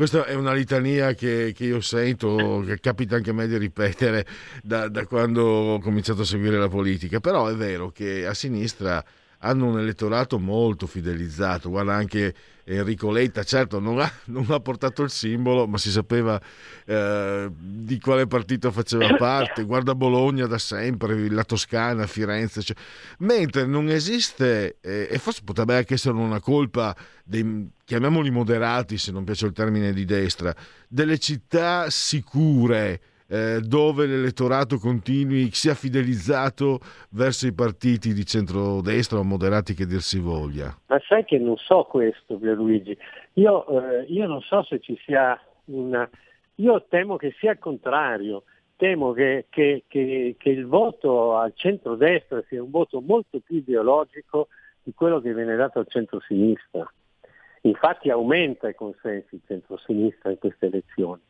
questa è una litania che, che io sento, che capita anche a me di ripetere da, da quando ho cominciato a seguire la politica, però è vero che a sinistra hanno un elettorato molto fidelizzato, guarda anche Enrico Letta, certo non ha, non ha portato il simbolo, ma si sapeva eh, di quale partito faceva parte, guarda Bologna da sempre, la Toscana, Firenze, cioè- mentre non esiste, eh, e forse potrebbe anche essere una colpa dei, chiamiamoli moderati, se non piace il termine di destra, delle città sicure eh, dove l'elettorato continui sia fidelizzato verso i partiti di centrodestra o moderati che dir si voglia. Ma sai che non so questo, Pierluigi. Io, eh, io non so se ci sia una... Io temo che sia il contrario. Temo che, che- che- che il voto al centrodestra sia un voto molto più ideologico di quello che viene dato al centrosinistra. Infatti aumenta i consensi centrosinistra in queste elezioni.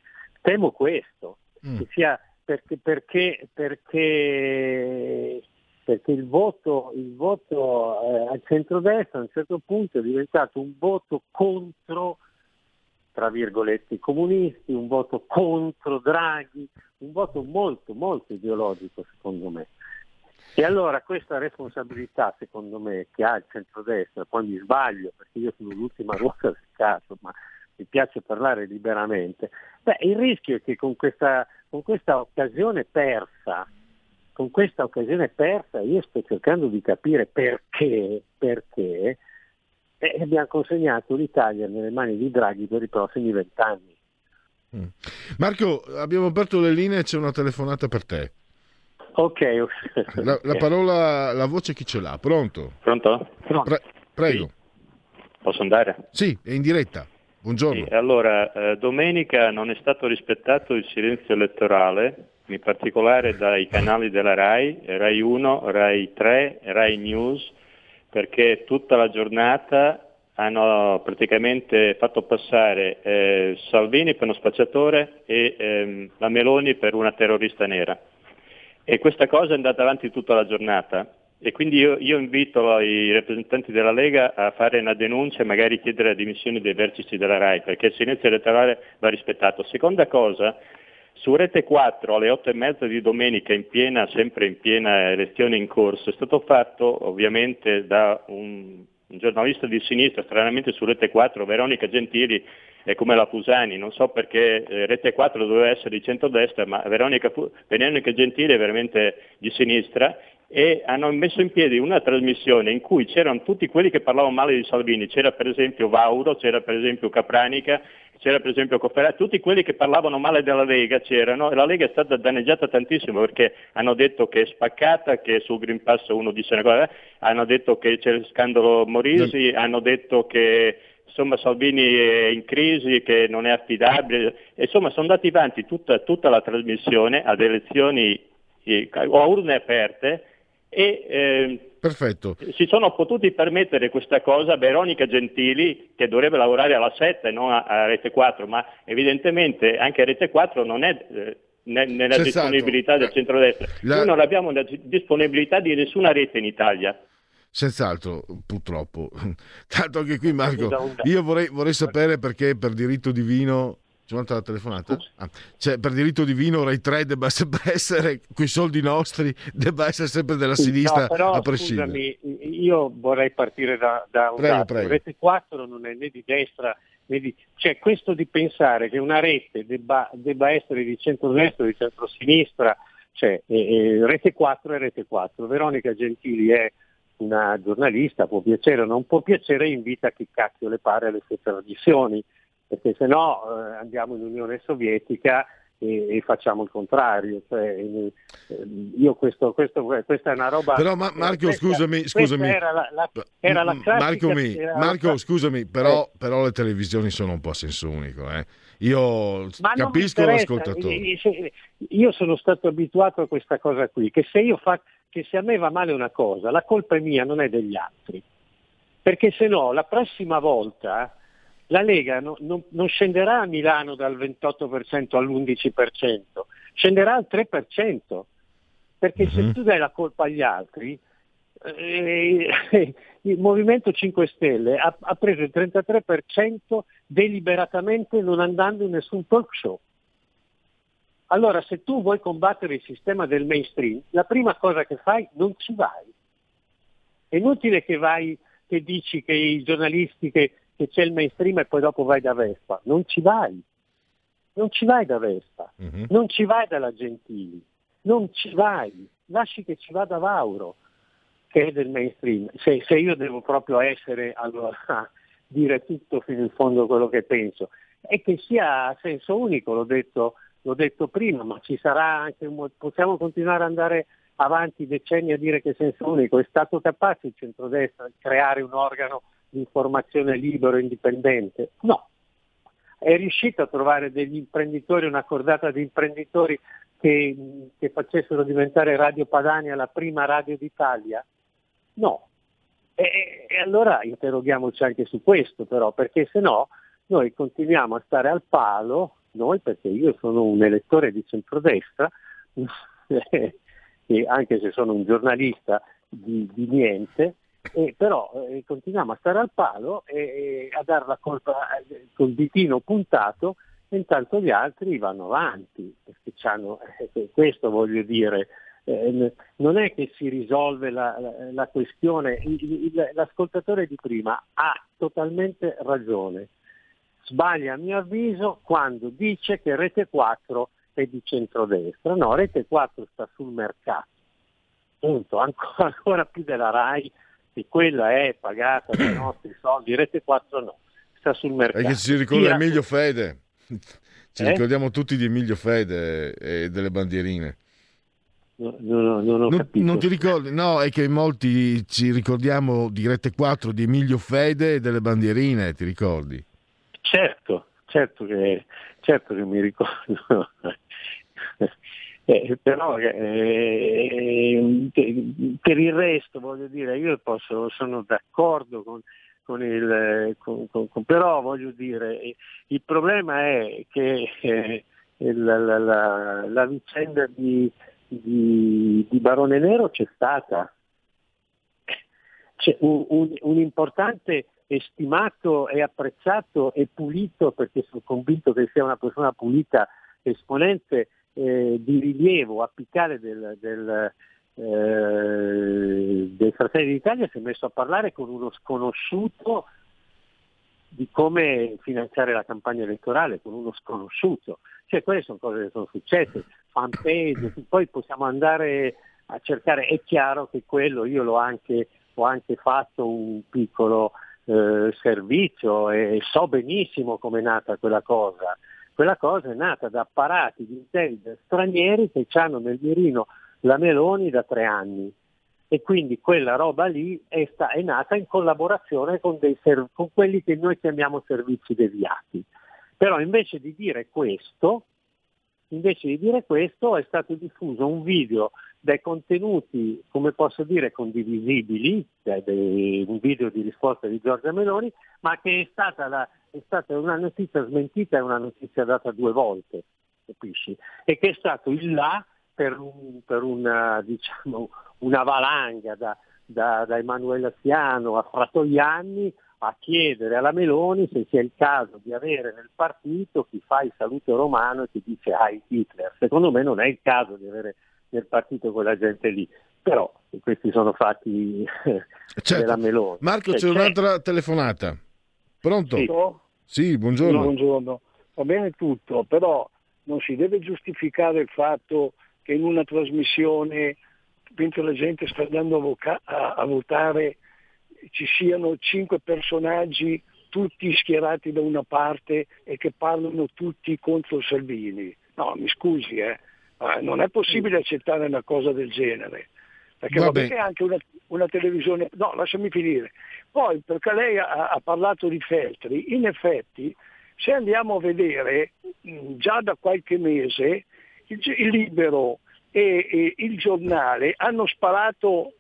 Temo questo, che sia perché, perché, perché, perché il voto, il voto eh, al centrodestra a un certo punto è diventato un voto contro, tra virgolette, i comunisti, un voto contro Draghi, un voto molto, molto ideologico secondo me. E allora questa responsabilità, secondo me, che ha il centrodestra, poi mi sbaglio perché io sono l'ultima ruota del caso, ma mi piace parlare liberamente, beh, il rischio è che con questa, con questa occasione persa, con questa occasione persa, io sto cercando di capire perché, perché eh, abbiamo consegnato l'Italia nelle mani di Draghi per i prossimi vent'anni. Marco, abbiamo aperto le linee, c'è una telefonata per te. Ok, La, la parola, la voce chi ce l'ha? Pronto? Pronto? Pre- prego. Posso andare? Sì, è in diretta. Buongiorno. Sì, allora, eh, domenica non è stato rispettato il silenzio elettorale, in particolare dai canali della RAI, RAI 1, RAI 3, RAI News, perché tutta la giornata hanno praticamente fatto passare eh, Salvini per uno spacciatore e ehm, la Meloni per una terrorista nera. E questa cosa è andata avanti tutta la giornata. E quindi io, io invito i rappresentanti della Lega a fare una denuncia e magari chiedere la dimissione dei vertici della RAI, perché il silenzio elettorale va rispettato. Seconda cosa, su Rete 4 alle 8 e mezza di domenica, in piena, sempre in piena elezione in corso, è stato fatto ovviamente da un, un giornalista di sinistra, stranamente su Rete 4, Veronica Gentili, è come la Pusani, non so perché eh, Rete 4 doveva essere di centrodestra, ma Veronica, Veronica Gentili è veramente di sinistra e hanno messo in piedi una trasmissione in cui c'erano tutti quelli che parlavano male di Salvini, c'era per esempio Vauro, c'era per esempio Capranica, c'era per esempio Cofferati, tutti quelli che parlavano male della Lega c'erano e la Lega è stata danneggiata tantissimo perché hanno detto che è spaccata, che sul Green Pass uno dice una cosa, hanno detto che c'è il scandalo Morisi, hanno detto che insomma Salvini è in crisi, che non è affidabile, insomma sono andati avanti tutta, tutta la trasmissione ad elezioni eh, o a urne aperte e eh, Perfetto. si sono potuti permettere questa cosa Veronica Gentili che dovrebbe lavorare alla 7 e non a, a Rete 4, ma evidentemente anche Rete 4 non è eh, ne- nella Senz'altro. disponibilità del centrodestra. La- Noi non abbiamo la di- disponibilità di nessuna rete in Italia. Senz'altro, purtroppo. Tanto anche qui, Marco, io vorrei, vorrei sapere perché per diritto divino. C'è un'altra telefonata? Ah, cioè, per diritto divino Rai 3 debba sempre essere, quei soldi nostri, debba essere sempre della sinistra No, però, a prescindere. scusami, io vorrei partire da, da un Prego, dato. prego. Rete 4 non è né di destra né di... Cioè questo di pensare che una rete debba, debba essere di centrodestra o di centrosinistra, cioè eh, Rete 4 è Rete 4. Veronica Gentili è una giornalista, può piacere o non può piacere, invita chi cacchio le pare alle sue trasmissioni, perché se no eh, andiamo in Unione Sovietica e, e facciamo il contrario. Cioè, eh, io questo, questo- questa è una roba... Però ma- Marco, questa- scusami, scusami. Era la, la- era la M- classica- Marco, mi- Marco, scusami, però, però le televisioni sono un po' a senso unico. eh. Io Ma capisco l'ascoltatore. io- sono stato abituato a questa cosa qui, che se, io fa, che se a me va male una cosa, la colpa è mia, non è degli altri. Perché se no, la prossima volta la Lega no- non- non scenderà a Milano dal 28% all'11%, scenderà al 3%. Perché Mhm. se tu dai la colpa agli altri, il Movimento 5 Stelle ha, ha preso il 33% deliberatamente non andando in nessun talk show. Allora, se tu vuoi combattere il sistema del mainstream, la prima cosa che fai non ci vai. È inutile che vai, che dici che i giornalisti che, che c'è il mainstream e poi dopo vai da Vespa. Non ci vai. Non ci vai da Vespa. Non ci vai dalla Gentili. Non ci vai. Lasci che ci vada Vauro, che è del mainstream. Se, se io devo proprio essere allora dire tutto fino in fondo quello che penso. E che sia a senso unico, l'ho detto, l'ho detto prima, ma ci sarà anche possiamo continuare ad andare avanti decenni a dire che è senso unico. È stato capace il centrodestra di creare un organo di informazione libero e indipendente? No. È riuscito a trovare degli imprenditori, una cordata di imprenditori che, che facessero diventare Radio Padania la prima radio d'Italia? No. E, e allora interroghiamoci anche su questo però, perché se no noi continuiamo a stare al palo, noi perché io sono un elettore di centrodestra, anche se sono un giornalista di, di niente, e però eh, continuiamo a stare al palo e, e a dare la colpa eh, col ditino puntato intanto gli altri vanno avanti, perché eh, questo voglio dire, eh, n- non è che si risolve la, la- la questione, Il- il- l'ascoltatore di prima ha totalmente ragione, sbaglia a mio avviso quando dice che Rete 4 è di centrodestra, no, Rete 4 sta sul mercato, punto, ancora, ancora più della RAI, che quella è pagata dai nostri soldi, Rete 4 no, sta sul mercato. E che ci ricorda Tira- Emilio Fede. Ci Eh? ricordiamo tutti di Emilio Fede e delle bandierine. No, no, no, non Non, ti ricordi? No, è che molti ci ricordiamo di Rete 4 di Emilio Fede e delle bandierine, ti ricordi? Certo, certo che, certo che mi ricordo. Eh, però eh, per il resto voglio dire, io posso, sono d'accordo con, con il con- con- però voglio dire, eh, il problema è che eh, la, la- la- la vicenda di, di- di Barone Nero c'è stata. C'è un, un- un importante e stimato e apprezzato e pulito, perché sono convinto che sia una persona pulita, esponente eh, di rilievo apicale del, del, eh, dei Fratelli d'Italia, si è messo a parlare con uno sconosciuto di come finanziare la campagna elettorale, con uno sconosciuto. Cioè quelle sono cose che sono successe, fanpage, poi possiamo andare a cercare, è chiaro che quello io l'ho anche, ho anche fatto un piccolo eh, servizio e so benissimo come è nata quella cosa. Quella cosa è nata da apparati di intelligence stranieri che hanno nel mirino la Meloni da tre anni e quindi quella roba lì è, sta- è nata in collaborazione con, dei con quelli che noi chiamiamo servizi deviati. Però invece di dire questo, invece di dire questo è stato diffuso un video dai contenuti, come posso dire, condivisibili, cioè dei- un video di risposta di Giorgia Meloni, ma che è stata, la- è stata una notizia smentita e una notizia data due volte, capisci? E che è stato il là per, un- per una, diciamo, una valanga da, da, da Emanuele Siano a Fratoianni a chiedere alla Meloni se sia il caso di avere nel partito chi fa il saluto romano e chi dice Heil Hitler. Secondo me non è il caso di avere nel partito quella gente lì, però questi sono fatti Certo. della Meloni. Marco, Eh, c'è un'altra telefonata. Pronto? Sì. Sì, buongiorno. Buongiorno. Va bene tutto, però non si deve giustificare il fatto che in una trasmissione, mentre la gente sta andando a, voca- a- a votare, ci siano cinque personaggi tutti schierati da una parte e che parlano tutti contro Salvini. No, mi scusi, eh. Non è possibile accettare una cosa del genere. Perché va Vabbè. bene anche una, una televisione... No, lasciami finire. Poi, perché lei ha, ha parlato di Feltri, in effetti, se andiamo a vedere, mh, già da qualche mese, il, il Libero e, e il giornale hanno sparato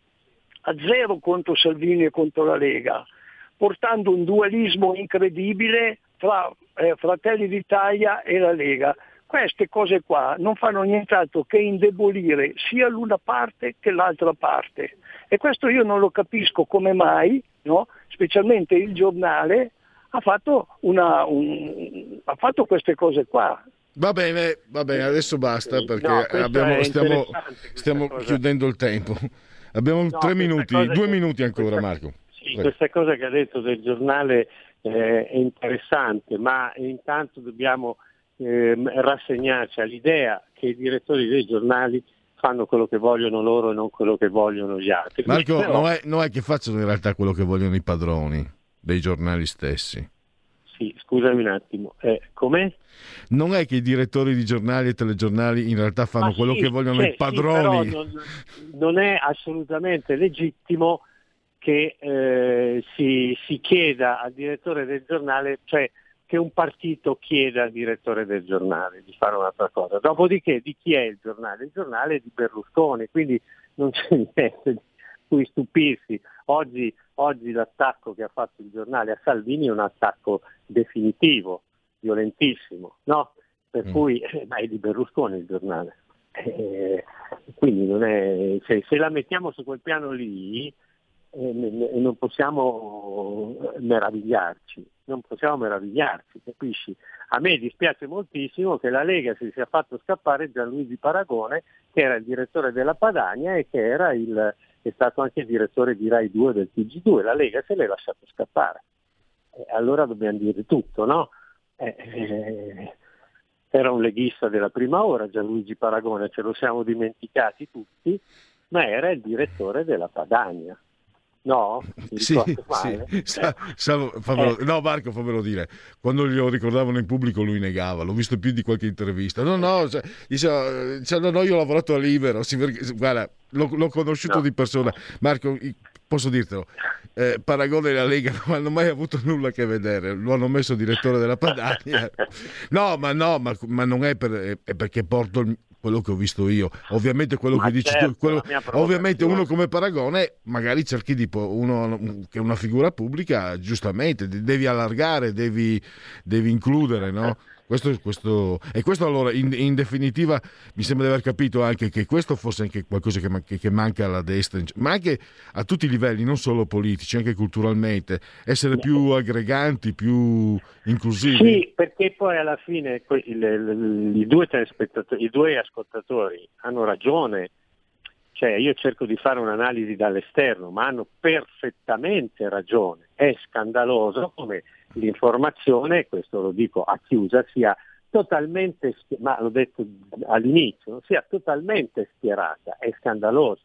a zero contro Salvini e contro la Lega, portando un dualismo incredibile tra eh, Fratelli d'Italia e la Lega. Queste cose qua non fanno nient'altro che indebolire sia l'una parte che l'altra parte. E questo io non lo capisco come mai, no? specialmente il giornale, ha fatto, una, un- ha fatto queste cose qua. Va bene, va bene, adesso basta perché No, abbiamo- stiamo, stiamo chiudendo il tempo. Abbiamo No, tre minuti, due che- minuti ancora, questa- Marco. Sì, Prego. questa cosa che ha detto del giornale eh, è interessante, ma intanto dobbiamo ehm, rassegnarci all'idea che i direttori dei giornali fanno quello che vogliono loro e non quello che vogliono gli altri. Marco, Però- non, è, non è che facciano in realtà quello che vogliono i padroni dei giornali stessi. Sì, scusami un attimo, eh, com'è? Non è che i direttori di giornali e telegiornali in realtà fanno Ma quello sì, che vogliono cioè, i sì, padroni. però non, non è assolutamente legittimo che eh, si, si chieda al direttore del giornale, cioè che un partito chieda al direttore del giornale di fare un'altra cosa. Dopodiché di chi è il giornale? Il giornale è di Berlusconi, quindi non c'è niente di cui stupirsi. Oggi, oggi l'attacco che ha fatto il giornale a Salvini è un attacco definitivo, violentissimo, no? Per Mm. cui eh, ma è di Berlusconi il giornale. Eh, quindi non è, se, se la mettiamo su quel piano lì eh, non possiamo meravigliarci, non possiamo meravigliarci, capisci? A me dispiace moltissimo che la Lega si sia fatto scappare Gianluigi Paragone, che era il direttore della Padania e che era il, è stato anche il direttore di Rai 2 del TG2, la Lega se l'è lasciato scappare. Eh, allora dobbiamo dire tutto, no? Eh, eh, era un leghista della prima ora, Gianluigi Paragone, ce lo siamo dimenticati tutti, ma era il direttore della Padania. No? Sì, sì. Sa- sa- fammelo- Eh. No, Marco, fammelo dire. Quando glielo ricordavano in pubblico, lui negava. L'ho visto più di qualche intervista. No, no, cioè, dice, dice, no, no, io ho lavorato a Libero. si guarda, l'ho, l'ho conosciuto No. di persona. Marco, posso dirtelo, eh, Paragone e la Lega non hanno mai avuto nulla a che vedere. Lo hanno messo direttore della Padania. No, ma no, ma, ma non è, per- è perché porto il- quello che ho visto io. Ovviamente quello Ma che dici certo, tu, quello- ovviamente uno come Paragone, magari cerchi di po- uno che è una figura pubblica, giustamente, de- devi allargare, devi, devi includere, no? Questo, questo- e questo allora, in, in definitiva, mi sembra di aver capito anche che questo fosse anche qualcosa che, man- che- manca alla destra, ma anche a tutti i livelli, non solo politici, anche culturalmente, essere più aggreganti, più inclusivi. Sì, perché poi alla fine que- il- il- i, due telespettatori- i due ascoltatori hanno ragione, cioè io cerco di fare un'analisi dall'esterno, ma hanno perfettamente ragione. È scandaloso come l'informazione, questo lo dico a chiusa, sia totalmente, ma l'ho detto all'inizio, sia totalmente schierata, è scandaloso.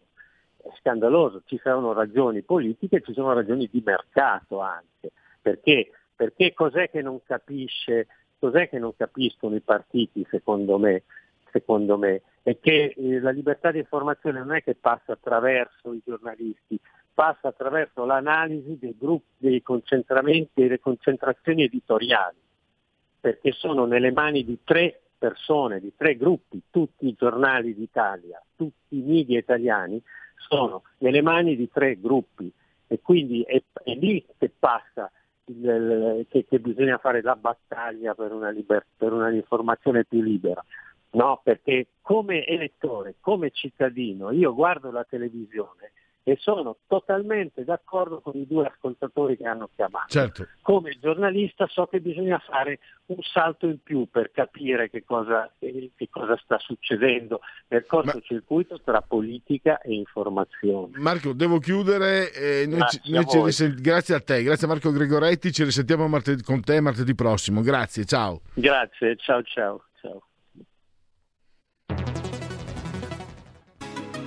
è scandaloso, ci sono ragioni politiche, ci sono ragioni di mercato anche, perché, perché cos'è che non capisce, cos'è che non capiscono i partiti secondo me? Secondo me è che eh, la libertà di informazione non è che passa attraverso i giornalisti, passa attraverso l'analisi dei gruppi, dei concentramenti, delle concentrazioni editoriali, perché sono nelle mani di tre persone, di tre gruppi, tutti i giornali d'Italia, tutti i media italiani sono nelle mani di tre gruppi e quindi è, è lì che passa il- che, che bisogna fare la battaglia per una, liber- per una informazione più libera. No, perché come elettore, come cittadino, io guardo la televisione e sono totalmente d'accordo con i due ascoltatori che hanno chiamato. Certo. Come giornalista so che bisogna fare un salto in più per capire che cosa, eh, che cosa sta succedendo nel cortocircuito tra politica e informazione. Marco, devo chiudere. eh, noi ci- Grazie noi a ci voi. risen- grazie a te, grazie a Marco Gregoretti. Ci risentiamo martedì- con te martedì prossimo. Grazie, ciao. Grazie, ciao ciao.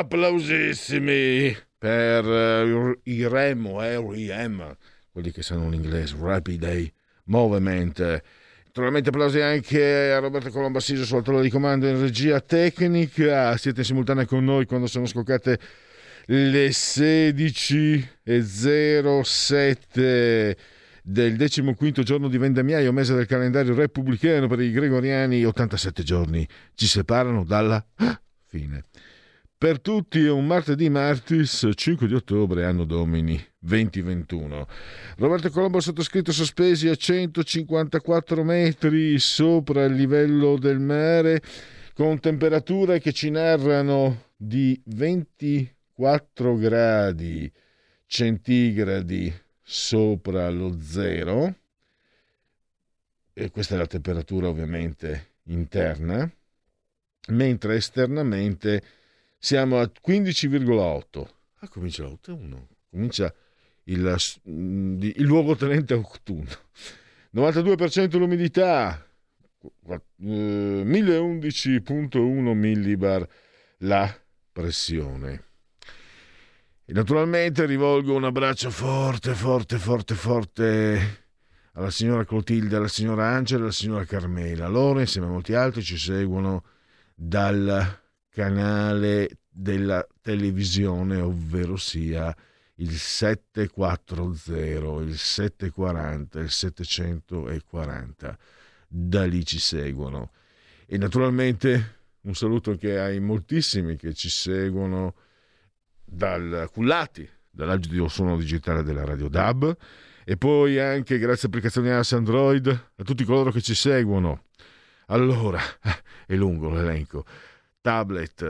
Applausissimi per eh, i REM o REM, quelli che sanno l'inglese, Rapid Eye Movement. Naturalmente applausi anche a Roberto Colombo Assiso sul tavolo di comando in regia tecnica. Siete in simultanea con noi quando sono scoccate le 16.07 del decimoquinto giorno di vendemmiaio, mese del calendario repubblicano per i gregoriani, 87 giorni ci separano dalla fine. Per tutti è un martedì martis 5 di ottobre, anno domini 2021. Roberto Colombo sottoscritto sospesi a 154 metri sopra il livello del mare con temperature che ci narrano di 24 gradi centigradi sopra lo zero e questa è la temperatura ovviamente interna mentre esternamente siamo a 15,8 ah comincia l'autunno. Comincia il, il luogotenente autunno. 92% l'umidità. Eh, 1011.1 millibar la pressione. E naturalmente rivolgo un abbraccio forte, forte, forte, forte alla signora Clotilde, alla signora Angela alla signora Carmela. Loro, insieme a molti altri, ci seguono dal canale della televisione, ovvero sia il 740, il 740, il 740. Da lì ci seguono. E naturalmente un saluto anche ai moltissimi che ci seguono dal Cullati, dall'audio suono digitale della Radio DAB e poi anche grazie a applicazioni iOS Android a tutti coloro che ci seguono. Allora, è lungo l'elenco. Tablet,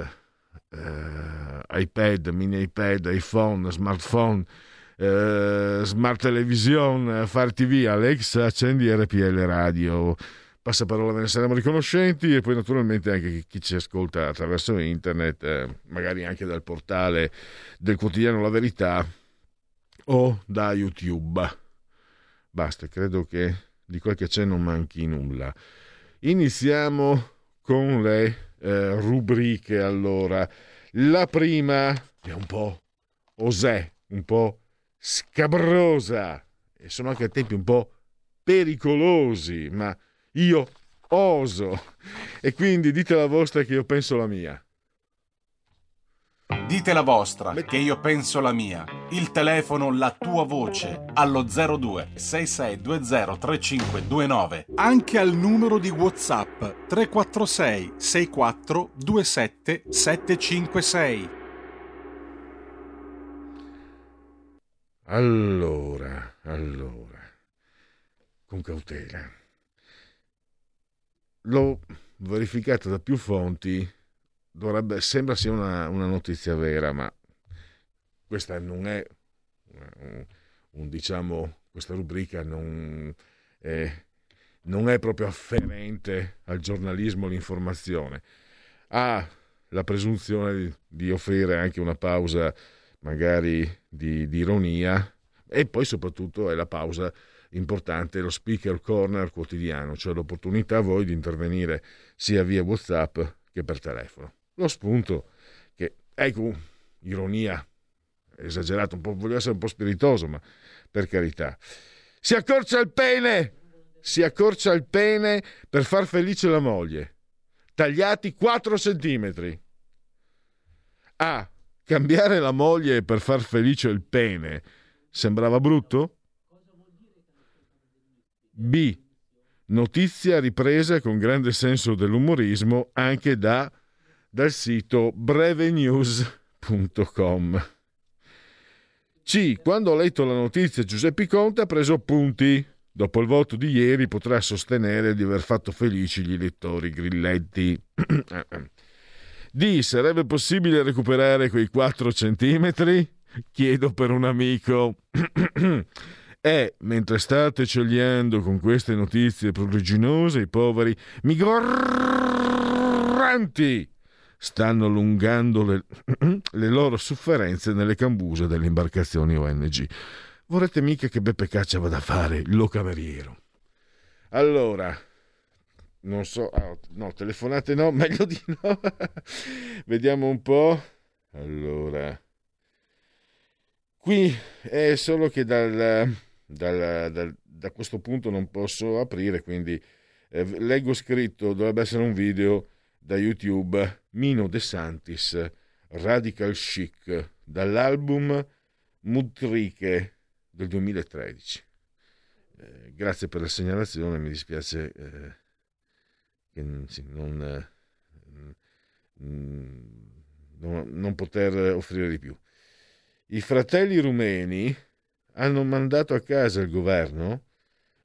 eh, iPad, mini iPad, iPhone, smartphone, eh, smart television, Fire TV, Alexa, accendi RPL Radio. Passaparola ve ne saremo riconoscenti e poi naturalmente anche chi ci ascolta attraverso internet, eh, magari anche dal portale del quotidiano La Verità o da YouTube. Basta, credo che di quel che c'è non manchi nulla. Iniziamo con le eh, rubriche allora. La prima è un po' osè, un po' scabrosa e sono anche a tempi un po' pericolosi, ma io oso e quindi dite la vostra che io penso la mia. Dite la vostra, che io penso la mia. Il telefono, la tua voce, allo 02 6620 3529. Anche al numero di WhatsApp 346 64 27 756. Allora, allora, con cautela. L'ho verificato da più fonti, dovrebbe, sembra sia una, una notizia vera, ma questa non è un, un, diciamo, questa rubrica non è, non è proprio afferente al giornalismo, all'informazione. Ha la presunzione di, di offrire anche una pausa magari di, di ironia e poi soprattutto è la pausa importante, lo speaker corner quotidiano, cioè l'opportunità a voi di intervenire sia via WhatsApp che per telefono. Lo spunto che, ecco, ironia, esagerato, un po', voglio essere un po' spiritoso, ma per carità. Si accorcia il pene, si accorcia il pene per far felice la moglie. Tagliati 4 centimetri. A. Cambiare la moglie per far felice il pene sembrava brutto? B. Notizia ripresa con grande senso dell'umorismo anche da, dal sito brevenews.com. C. Quando ho letto la notizia Giuseppe Conte ha preso appunti. Dopo il voto di ieri potrà sostenere di aver fatto felici gli elettori grilletti. D. Sarebbe possibile recuperare quei 4 centimetri? Chiedo per un amico. E mentre state scegliendo con queste notizie pruriginose, i poveri migranti stanno allungando le, le loro sofferenze nelle cambuse delle imbarcazioni ONG. Vorrete mica che Beppe Caccia vada a fare il locameriero? Allora, non so, ah, no, telefonate no, meglio di no. Vediamo un po'. Allora, qui è solo che dal, dal, dal, da questo punto non posso aprire, quindi eh, leggo scritto, dovrebbe essere un video da YouTube, Mino De Santis, Radical Chic, dall'album Mutrike del 2013. Eh, grazie per la segnalazione, mi dispiace eh, che sì, non, eh, non, non poter offrire di più. I fratelli rumeni hanno mandato a casa il governo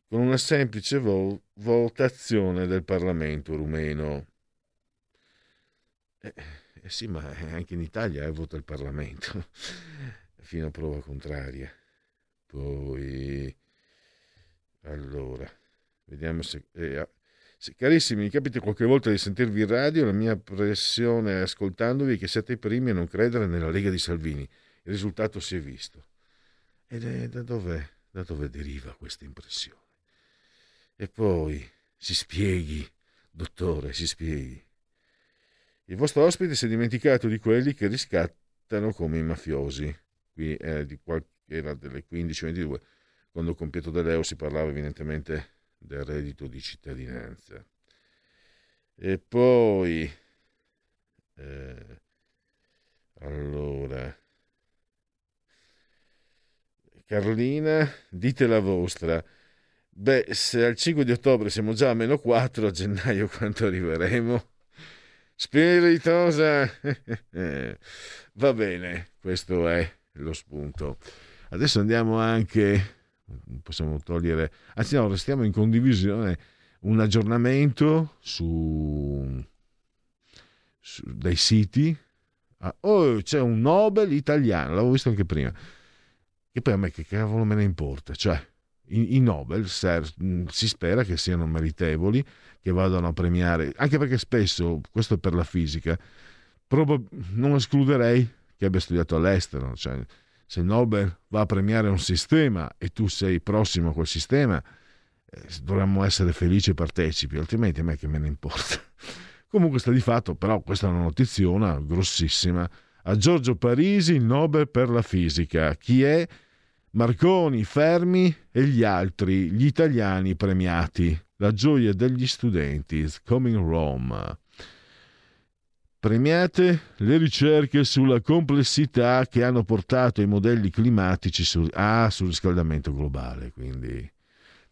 con una semplice vo- votazione del Parlamento rumeno. Eh, eh sì, ma anche in Italia eh, vota il Parlamento, fino a prova contraria. Poi, allora, vediamo se... Eh, se carissimi, mi capita qualche volta di sentirvi in radio, la mia pressione ascoltandovi è che siete i primi a non credere nella Lega di Salvini. Il risultato si è visto. Ed è da dove, da dove deriva questa impressione? E poi si spieghi, dottore, si spieghi. Il vostro ospite si è dimenticato di quelli che riscattano come i mafiosi. Qui eh, di qual- era delle 15-22, quando con Pietro De Leo si parlava evidentemente del reddito di cittadinanza. E poi, eh, allora, Carlina, dite la vostra. Beh, se al 5 di ottobre siamo già a meno 4, a gennaio quanto arriveremo? Spiritosa! Va bene, questo è lo spunto. Adesso andiamo anche, possiamo togliere, anzi no, restiamo in condivisione, un aggiornamento su, su dai siti. Ah, oh, c'è un Nobel italiano, l'avevo visto anche prima che poi a me che cavolo me ne importa, cioè i, Nobel ser, si spera che siano meritevoli, che vadano a premiare, anche perché spesso, questo è per la fisica, probab- non escluderei che abbia studiato all'estero, cioè se Nobel va a premiare un sistema e tu sei prossimo a quel sistema, eh, dovremmo essere felici e partecipi, altrimenti a me che me ne importa. Comunque sta di fatto, però questa è una notiziona grossissima. A Giorgio Parisi Nobel per la fisica. Chi è? Marconi, Fermi e gli altri, gli italiani premiati. La gioia degli studenti, is coming Rome. Premiate le ricerche sulla complessità che hanno portato i modelli climatici sul, ah, sul riscaldamento globale. Quindi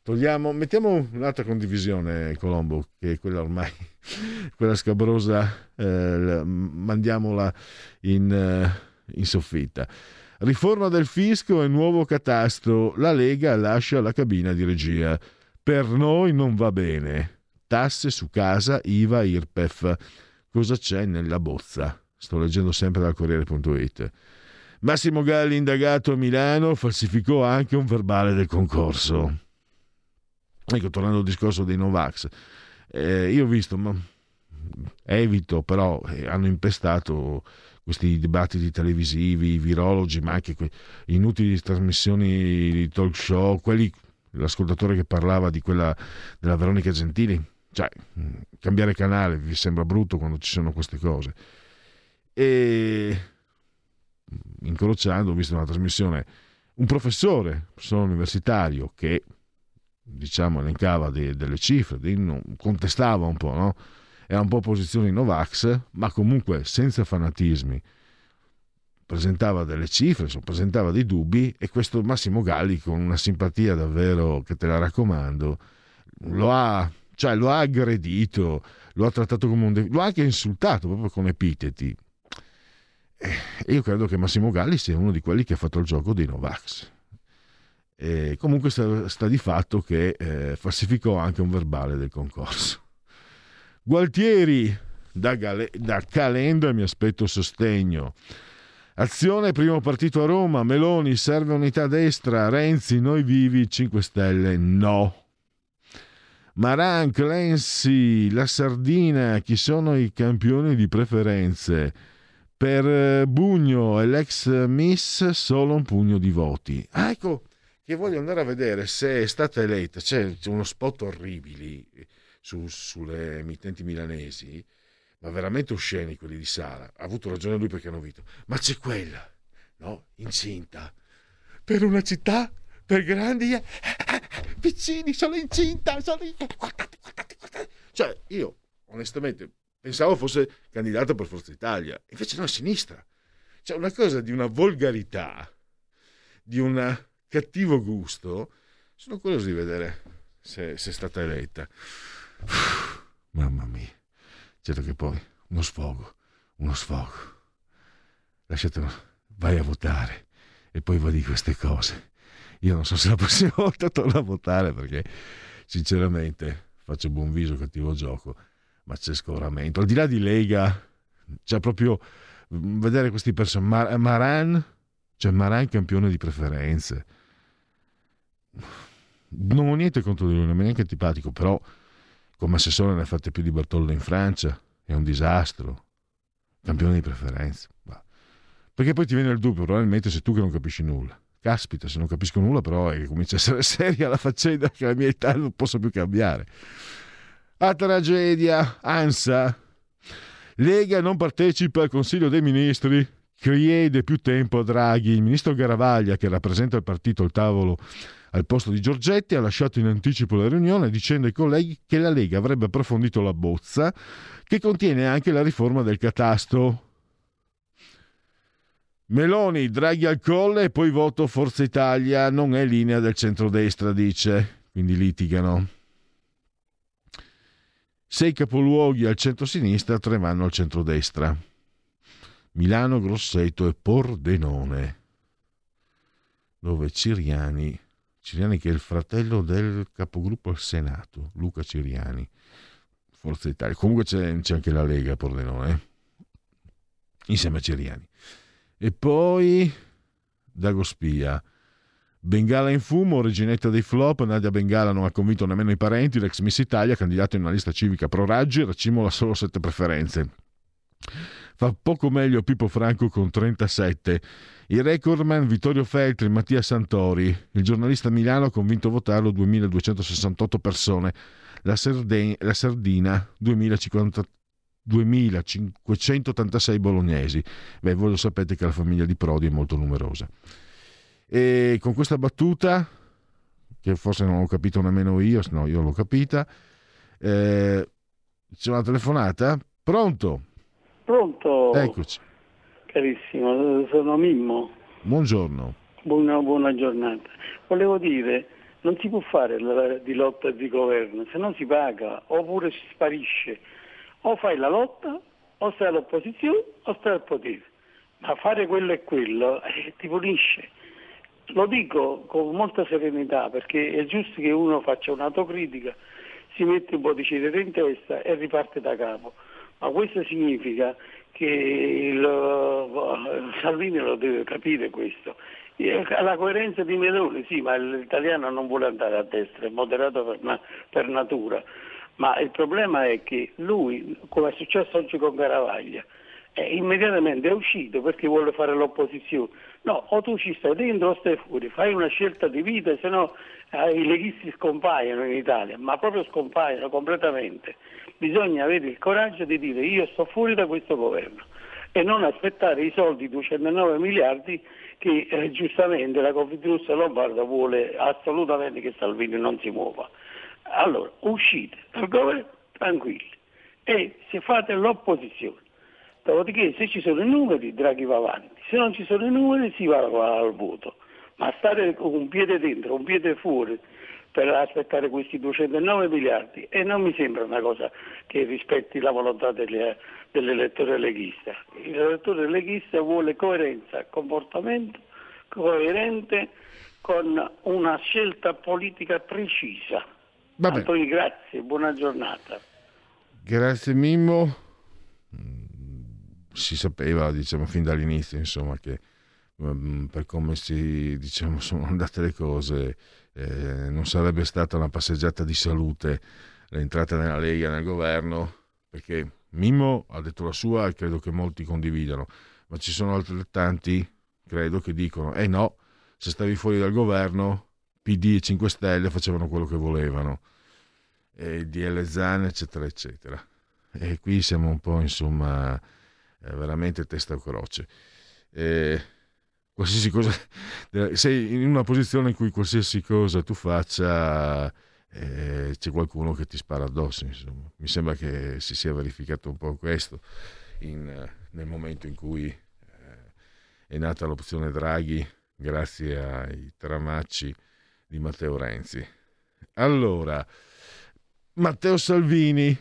togliamo, mettiamo un'altra condivisione, Colombo, che è quella ormai, quella scabrosa, eh, la- mandiamola in, eh, in soffitta. Riforma del fisco e nuovo catastro. La Lega lascia la cabina di regia. Per noi non va bene. Tasse su casa, IVA, IRPEF. Cosa c'è nella bozza? Sto leggendo sempre dal Corriere.it. Massimo Galli, indagato a Milano, falsificò anche un verbale del concorso. Ecco, tornando al discorso dei Novax, eh, io ho visto, ma evito, però eh, hanno impestato questi dibattiti televisivi, i virologi, ma anche que- inutili trasmissioni di talk show, quelli, l'ascoltatore che parlava di quella della Veronica Gentili, cioè mh, cambiare canale vi sembra brutto quando ci sono queste cose. E incrociando, ho visto una trasmissione, un professore, professore universitario che diciamo elencava de- delle cifre, non- contestava un po', no? Era un po' posizione Novax, ma comunque senza fanatismi. Presentava delle cifre, presentava dei dubbi e questo Massimo Galli con una simpatia davvero che te la raccomando, lo ha, cioè, lo ha aggredito, lo ha trattato come un... de- lo ha anche insultato proprio con epiteti. E io credo che Massimo Galli sia uno di quelli che ha fatto il gioco dei Novax. E comunque sta, sta di fatto che eh, falsificò anche un verbale del concorso. Gualtieri, da, Gale- da Calenda mi aspetto sostegno. Azione, primo partito a Roma, Meloni, serve unità destra, Renzi, noi vivi, 5 Stelle, no. Maran, Clancy, la Sardina, chi sono i campioni di preferenze? Per eh, Bugno e l'ex Miss solo un pugno di voti. Ah, ecco, che voglio andare a vedere se è stata eletta. C'è, c'è uno spot orribili su- sulle emittenti milanesi, ma veramente osceni quelli di Sala. Ha avuto ragione lui perché hanno vinto. Ma c'è quella, no? Incinta. Per una città, per grandi... eh, Piccini, sono incinta, sono in- guardate, guardate, guardate. Cioè, io, onestamente, pensavo fosse candidata per Forza Italia. Invece no, a sinistra. Cioè, una cosa di una volgarità, di un cattivo gusto. Sono curioso di vedere se, se è stata eletta. Mamma mia. Certo che poi uno sfogo, uno sfogo. Lasciatelo, vai a votare e poi va di queste cose. Io non so se la prossima volta torno a votare perché sinceramente faccio buon viso, cattivo gioco, ma c'è scoramento. Al di là di Lega, c'è proprio mm, vedere questi personaggi. Maran, cioè Maran campione di preferenze. Non ho niente contro di lui, non è neanche antipatico, però come assessore ne ha fatte più di Bertoldo in Francia, è un disastro. Campione di preferenze. Bah. Perché poi ti viene il dubbio, probabilmente sei tu che non capisci nulla. Caspita, se non capisco nulla, però è che comincia a essere seria la faccenda che la mia età non posso più cambiare. A tragedia, ANSA. Lega non partecipa al Consiglio dei Ministri, chiede più tempo a Draghi. Il ministro Garavaglia, che rappresenta il partito al tavolo al posto di Giorgetti, ha lasciato in anticipo la riunione dicendo ai colleghi che la Lega avrebbe approfondito la bozza che contiene anche la riforma del catasto. Meloni, Draghi al colle e poi voto Forza Italia, non è linea del centrodestra, dice. Quindi litigano. Sei capoluoghi al centro-sinistra, tre vanno al centrodestra. Milano, Grosseto e Pordenone, dove Ciriani, Ciriani che è il fratello del capogruppo al Senato, Luca Ciriani, Forza Italia. Comunque c'è, c'è anche la Lega a Pordenone, eh? insieme a Ciriani. E poi Dagospia. Bengala in fumo, reginetta dei flop, Nadia Bengala non ha convinto nemmeno i parenti, l'ex Miss Italia, candidato in una lista civica pro Raggi, racimola solo sette preferenze. Fa poco meglio Pippo Franco con 37. Il recordman Vittorio Feltri, Mattia Santori. Il giornalista Milano ha convinto a votarlo 2268 persone. La, Sarde- la Sardina 2050 2586 bolognesi. Beh, voi lo sapete che la famiglia di Prodi è molto numerosa. E con questa battuta, che forse non ho capito nemmeno io, no, io l'ho capita, eh, c'è una telefonata. Pronto? Pronto? Eccoci. Carissimo, sono Mimmo. Buongiorno. Buona, buona giornata. Volevo dire, non si può fare la- di lotta e di governo, se non si paga oppure si sparisce. O fai la lotta, o stai all'opposizione, o stai al potere. Ma fare quello e quello eh, ti punisce. Lo dico con molta serenità perché è giusto che uno faccia un'autocritica, si mette un po' di cetere in testa e riparte da capo. Ma questo significa che il, eh, Salvini lo deve capire questo. Eh, La coerenza di Meloni, sì, ma l'italiano non vuole andare a destra, è moderato per, per natura. Ma il problema è che lui, come è successo oggi con Caravaglia, eh, immediatamente è uscito perché vuole fare l'opposizione. No, o tu ci stai dentro o stai fuori, fai una scelta di vita, se no eh, i leghisti scompaiono in Italia, ma proprio scompaiono completamente. Bisogna avere il coraggio di dire io sto fuori da questo governo e non aspettare i soldi 209 miliardi che eh, giustamente la Confindustria Lombarda vuole assolutamente che Salvini non si muova. Allora, uscite dal governo tranquilli e se fate l'opposizione. Dopodiché se ci sono i numeri Draghi va avanti, se non ci sono i numeri si va, al voto. Ma stare con un piede dentro, un piede fuori per aspettare questi 209 miliardi e non mi sembra una cosa che rispetti la volontà delle- dell'elettore leghista. L'elettore leghista vuole coerenza, comportamento coerente con una scelta politica precisa. Vabbè. Antonio, grazie, buona giornata. Grazie Mimmo. Si sapeva, diciamo, fin dall'inizio, insomma, che mm, per come si, diciamo, sono andate le cose, eh, non sarebbe stata una passeggiata di salute l'entrata nella Lega nel governo, perché Mimmo ha detto la sua e credo che molti condividano, ma ci sono altrettanti, credo, che dicono, eh no, se stavi fuori dal governo, PD e 5 Stelle facevano quello che volevano e DL Zan, eccetera, eccetera. E qui siamo un po', insomma, veramente testa o croce. Eh, qualsiasi cosa, sei in una posizione in cui qualsiasi cosa tu faccia eh, c'è qualcuno che ti spara addosso, insomma. Mi sembra che si sia verificato un po' questo in, nel momento in cui eh, è nata l'opzione Draghi grazie ai tramacci di Matteo Renzi. Allora, Matteo Salvini,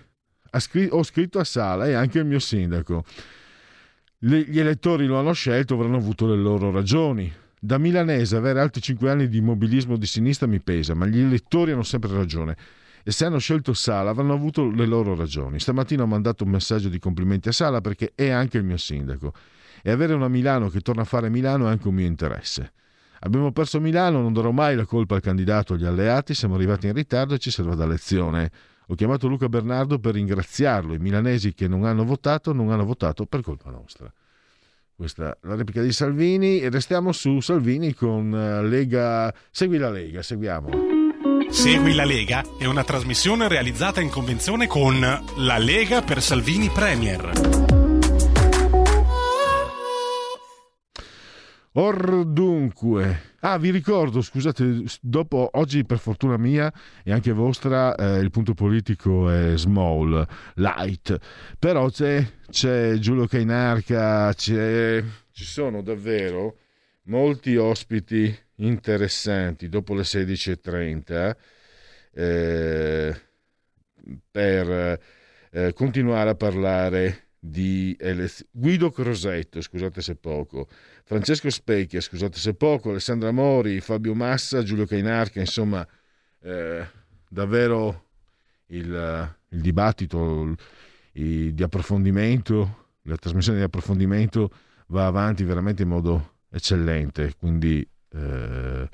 ho scritto a Sala e anche il mio sindaco. Gli elettori lo hanno scelto, avranno avuto le loro ragioni. Da milanese avere altri 5 anni di immobilismo di sinistra mi pesa, ma gli elettori hanno sempre ragione. E se hanno scelto Sala avranno avuto le loro ragioni. Stamattina ho mandato un messaggio di complimenti a Sala perché è anche il mio sindaco. E avere una Milano che torna a fare Milano è anche un mio interesse. Abbiamo perso Milano, non darò mai la colpa al candidato o agli alleati, siamo arrivati in ritardo e ci serve da lezione. Ho chiamato Luca Bernardo per ringraziarlo. I milanesi che non hanno votato non hanno votato per colpa nostra. Questa è la replica di Salvini e restiamo su Salvini con eh, Lega. Segui la Lega, seguiamo. Segui la Lega è una trasmissione realizzata in convenzione con La Lega per Salvini Premier. Or dunque, ah vi ricordo, scusate, dopo oggi per fortuna mia e anche vostra eh, il punto politico è small, light, però c'è, c'è Giulio Cainarca, c'è, ci sono davvero molti ospiti interessanti. Dopo le 16.30 eh, per eh, continuare a parlare di elezioni. Guido Crosetto, scusate se poco, Francesco Specchia, scusate se poco, Alessandra Mori, Fabio Massa, Giulio Cainarca, insomma, eh, davvero il, il dibattito il- di approfondimento, la trasmissione di approfondimento va avanti veramente in modo eccellente, quindi eh,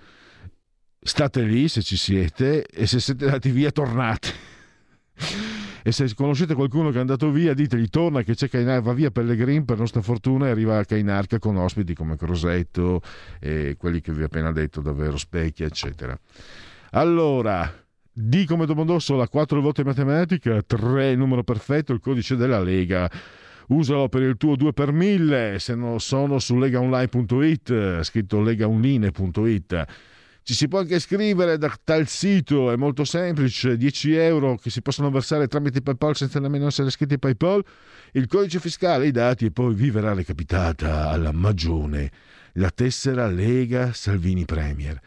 state lì se ci siete e se siete andati via tornate. E se conoscete qualcuno che è andato via, ditegli torna che c'è Cainarca, va via Pellegrin per nostra fortuna e arriva a Cainarca con ospiti come Crosetto e quelli che vi ho appena detto, davvero Specchia, eccetera. Allora, D come Domodossola, 4 volte matematica, 3 il numero perfetto, il codice della Lega. Usalo per il tuo 2 per 1000, se non sono su legaonline.it, scritto legaonline.it. Ci si può anche scrivere da tal sito, è molto semplice, 10 euro che si possono versare tramite PayPal senza nemmeno essere iscritti a PayPal, il codice fiscale, i dati e poi vi verrà recapitata alla magione la tessera Lega Salvini Premier.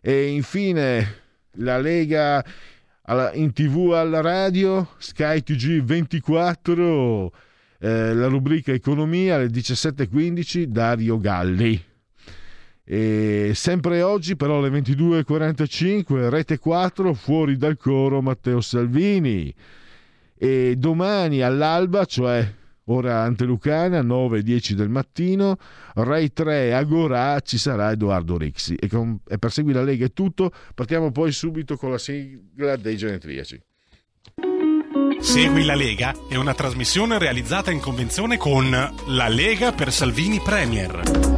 E infine la Lega in tv alla radio, Sky TG 24, eh, la rubrica Economia alle 17.15, Dario Galli. E sempre oggi, però, alle 22.45, Rete 4, fuori dal coro Matteo Salvini. E domani all'alba, cioè ora antelucana, 9.10 del mattino, Rai 3 Agorà, ci sarà Edoardo Rixi. E, con- e per seguire la Lega è tutto. Partiamo poi subito con la sigla dei genetriaci. Segui la Lega è una trasmissione realizzata in convenzione con La Lega per Salvini Premier.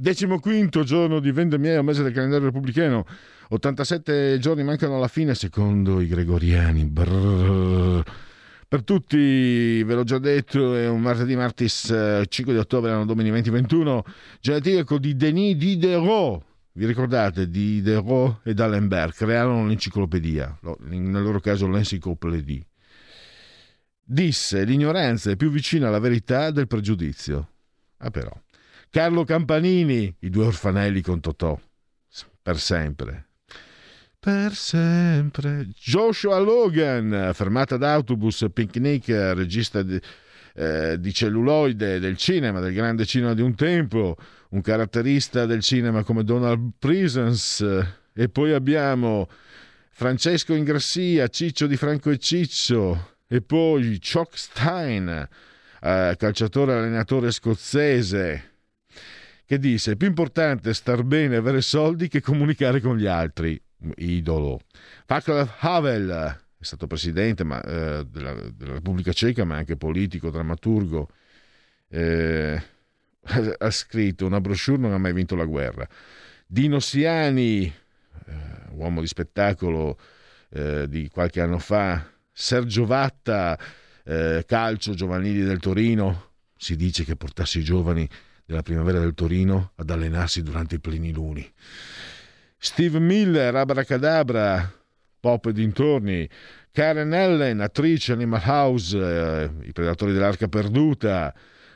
Decimoquinto giorno di vendemmia, mese del calendario repubblicano. 87 giorni mancano alla fine secondo i gregoriani. Brrr. Per tutti, ve l'ho già detto, è un martedì martis eh, 5 di ottobre, anno domini 2021, genetico di Denis Diderot. Vi ricordate Diderot e D'Alembert crearono l'enciclopedia, lo- nel loro caso l'encyclopédie. Disse l'ignoranza è più vicina alla verità del pregiudizio. Ah però. Carlo Campanini, i due orfanelli con Totò, per sempre. Per sempre. Joshua Logan, fermata d'autobus, picnic, regista di, eh, di celluloide del cinema, del grande cinema di un tempo, un caratterista del cinema come Donald Prisons. E poi abbiamo Francesco Ingrassia, Ciccio di Franco e Ciccio, e poi Chuck Stein, eh, calciatore allenatore scozzese, che disse: È più importante star bene e avere soldi che comunicare con gli altri. Idolo. Václav Havel è stato presidente ma, eh, della, della Repubblica Ceca, ma anche politico, drammaturgo. Eh, ha scritto una brochure, non ha mai vinto la guerra. Dino Siani, eh, uomo di spettacolo eh, di qualche anno fa. Sergio Vatta, eh, calcio giovanili del Torino. Si dice che portasse i giovani della primavera del Torino ad allenarsi durante i pleniluni. Steve Miller, Abracadabra, Pop e dintorni. Karen Ellen, attrice Animal House, eh, I Predatori dell'Arca Perduta.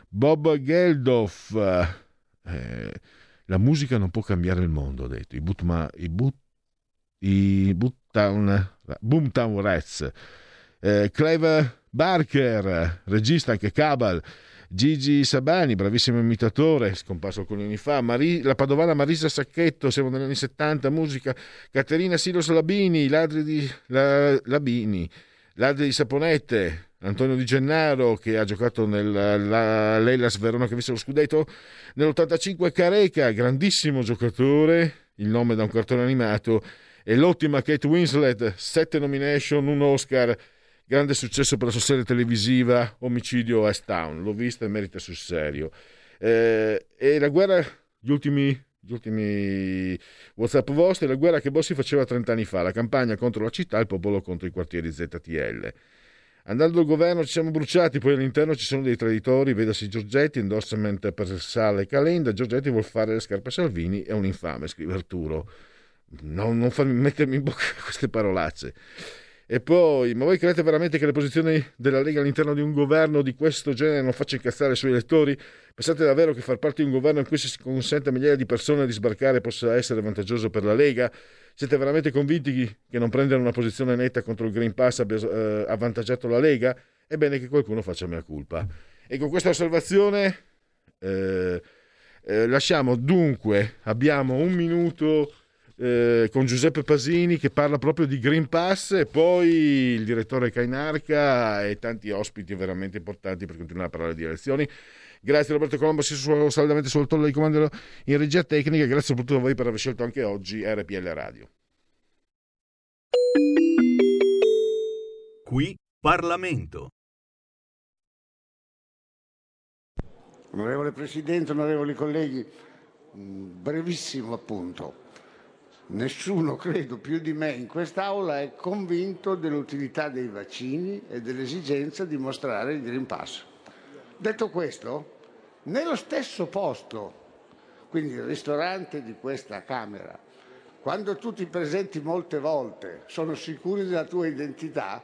Bob Geldof. eh, la musica non può cambiare il mondo, ha detto. I, Bootma, i, Boot, i Boomtown Rats. Eh, Clever Barker, regista anche Cabal. Gigi Sabani, bravissimo imitatore, scomparso alcuni anni fa, Mari- la padovana Marisa Sacchetto, siamo negli anni 70, musica, Caterina Silos Labini, ladri di la- Labini, ladri di Saponette, Antonio Di Gennaro che ha giocato nell'Ellas Verona che ha visto lo scudetto nell'85 Careca, grandissimo giocatore, il nome da un cartone animato, e l'ottima Kate Winslet, sette nomination, un Oscar, grande successo per la sua serie televisiva Omicidio a Town, l'ho vista e merita sul serio. Eh, e la guerra, gli ultimi, gli ultimi WhatsApp vostri, la guerra che Bossi faceva 30 anni fa, la campagna contro la città, il popolo contro i quartieri ZTL. Andando al governo ci siamo bruciati, poi all'interno ci sono dei traditori, vedasi Giorgetti, endorsement per Sala e Calenda, Giorgetti vuol fare le scarpe a Salvini, è un infame, scrive Arturo. Non, non farmi mettermi in bocca queste parolacce. E poi, ma voi credete veramente che le posizioni della Lega all'interno di un governo di questo genere non faccia incazzare i suoi elettori? Pensate davvero che far parte di un governo in cui si consente a migliaia di persone di sbarcare possa essere vantaggioso per la Lega? Siete veramente convinti che non prendere una posizione netta contro il Green Pass abbia eh, avvantaggiato la Lega? È bene che qualcuno faccia mia colpa. E con questa osservazione eh, Eh, lasciamo dunque, abbiamo un minuto eh, con Giuseppe Pasini che parla proprio di Green Pass e poi il direttore Cainarca e tanti ospiti veramente importanti per continuare a parlare di elezioni. Grazie Roberto Colombo, si su, saldamente sul tolle di comando in regia tecnica, grazie soprattutto a voi per aver scelto anche oggi RPL Radio. Qui Parlamento. Onorevole Presidente, onorevoli colleghi, mh, brevissimo appunto. Nessuno, credo, più di me in quest'Aula è convinto dell'utilità dei vaccini e dell'esigenza di mostrare il Green Pass. Detto questo, nello stesso posto, quindi il ristorante di questa Camera, quando tu ti presenti molte volte, sono sicuri della tua identità,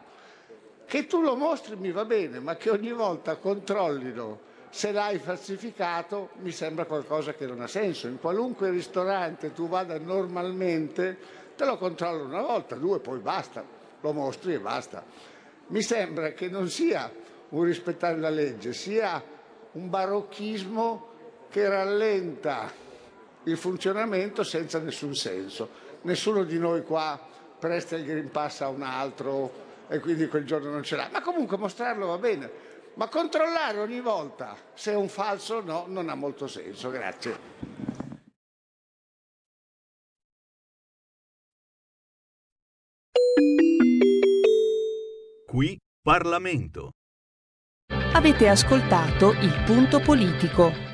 che tu lo mostri mi va bene, ma che ogni volta controllino se l'hai falsificato mi sembra qualcosa che non ha senso. In qualunque ristorante tu vada normalmente, te lo controllo una volta, due, poi basta, lo mostri e basta. Mi sembra che non sia un rispettare la legge, sia un barocchismo che rallenta il funzionamento senza nessun senso. Nessuno di noi qua presta il Green Pass a un altro e quindi quel giorno non ce l'ha. Ma comunque mostrarlo va bene. Ma controllare ogni volta se è un falso o no non ha molto senso. Grazie. Qui Parlamento. Avete ascoltato il punto politico.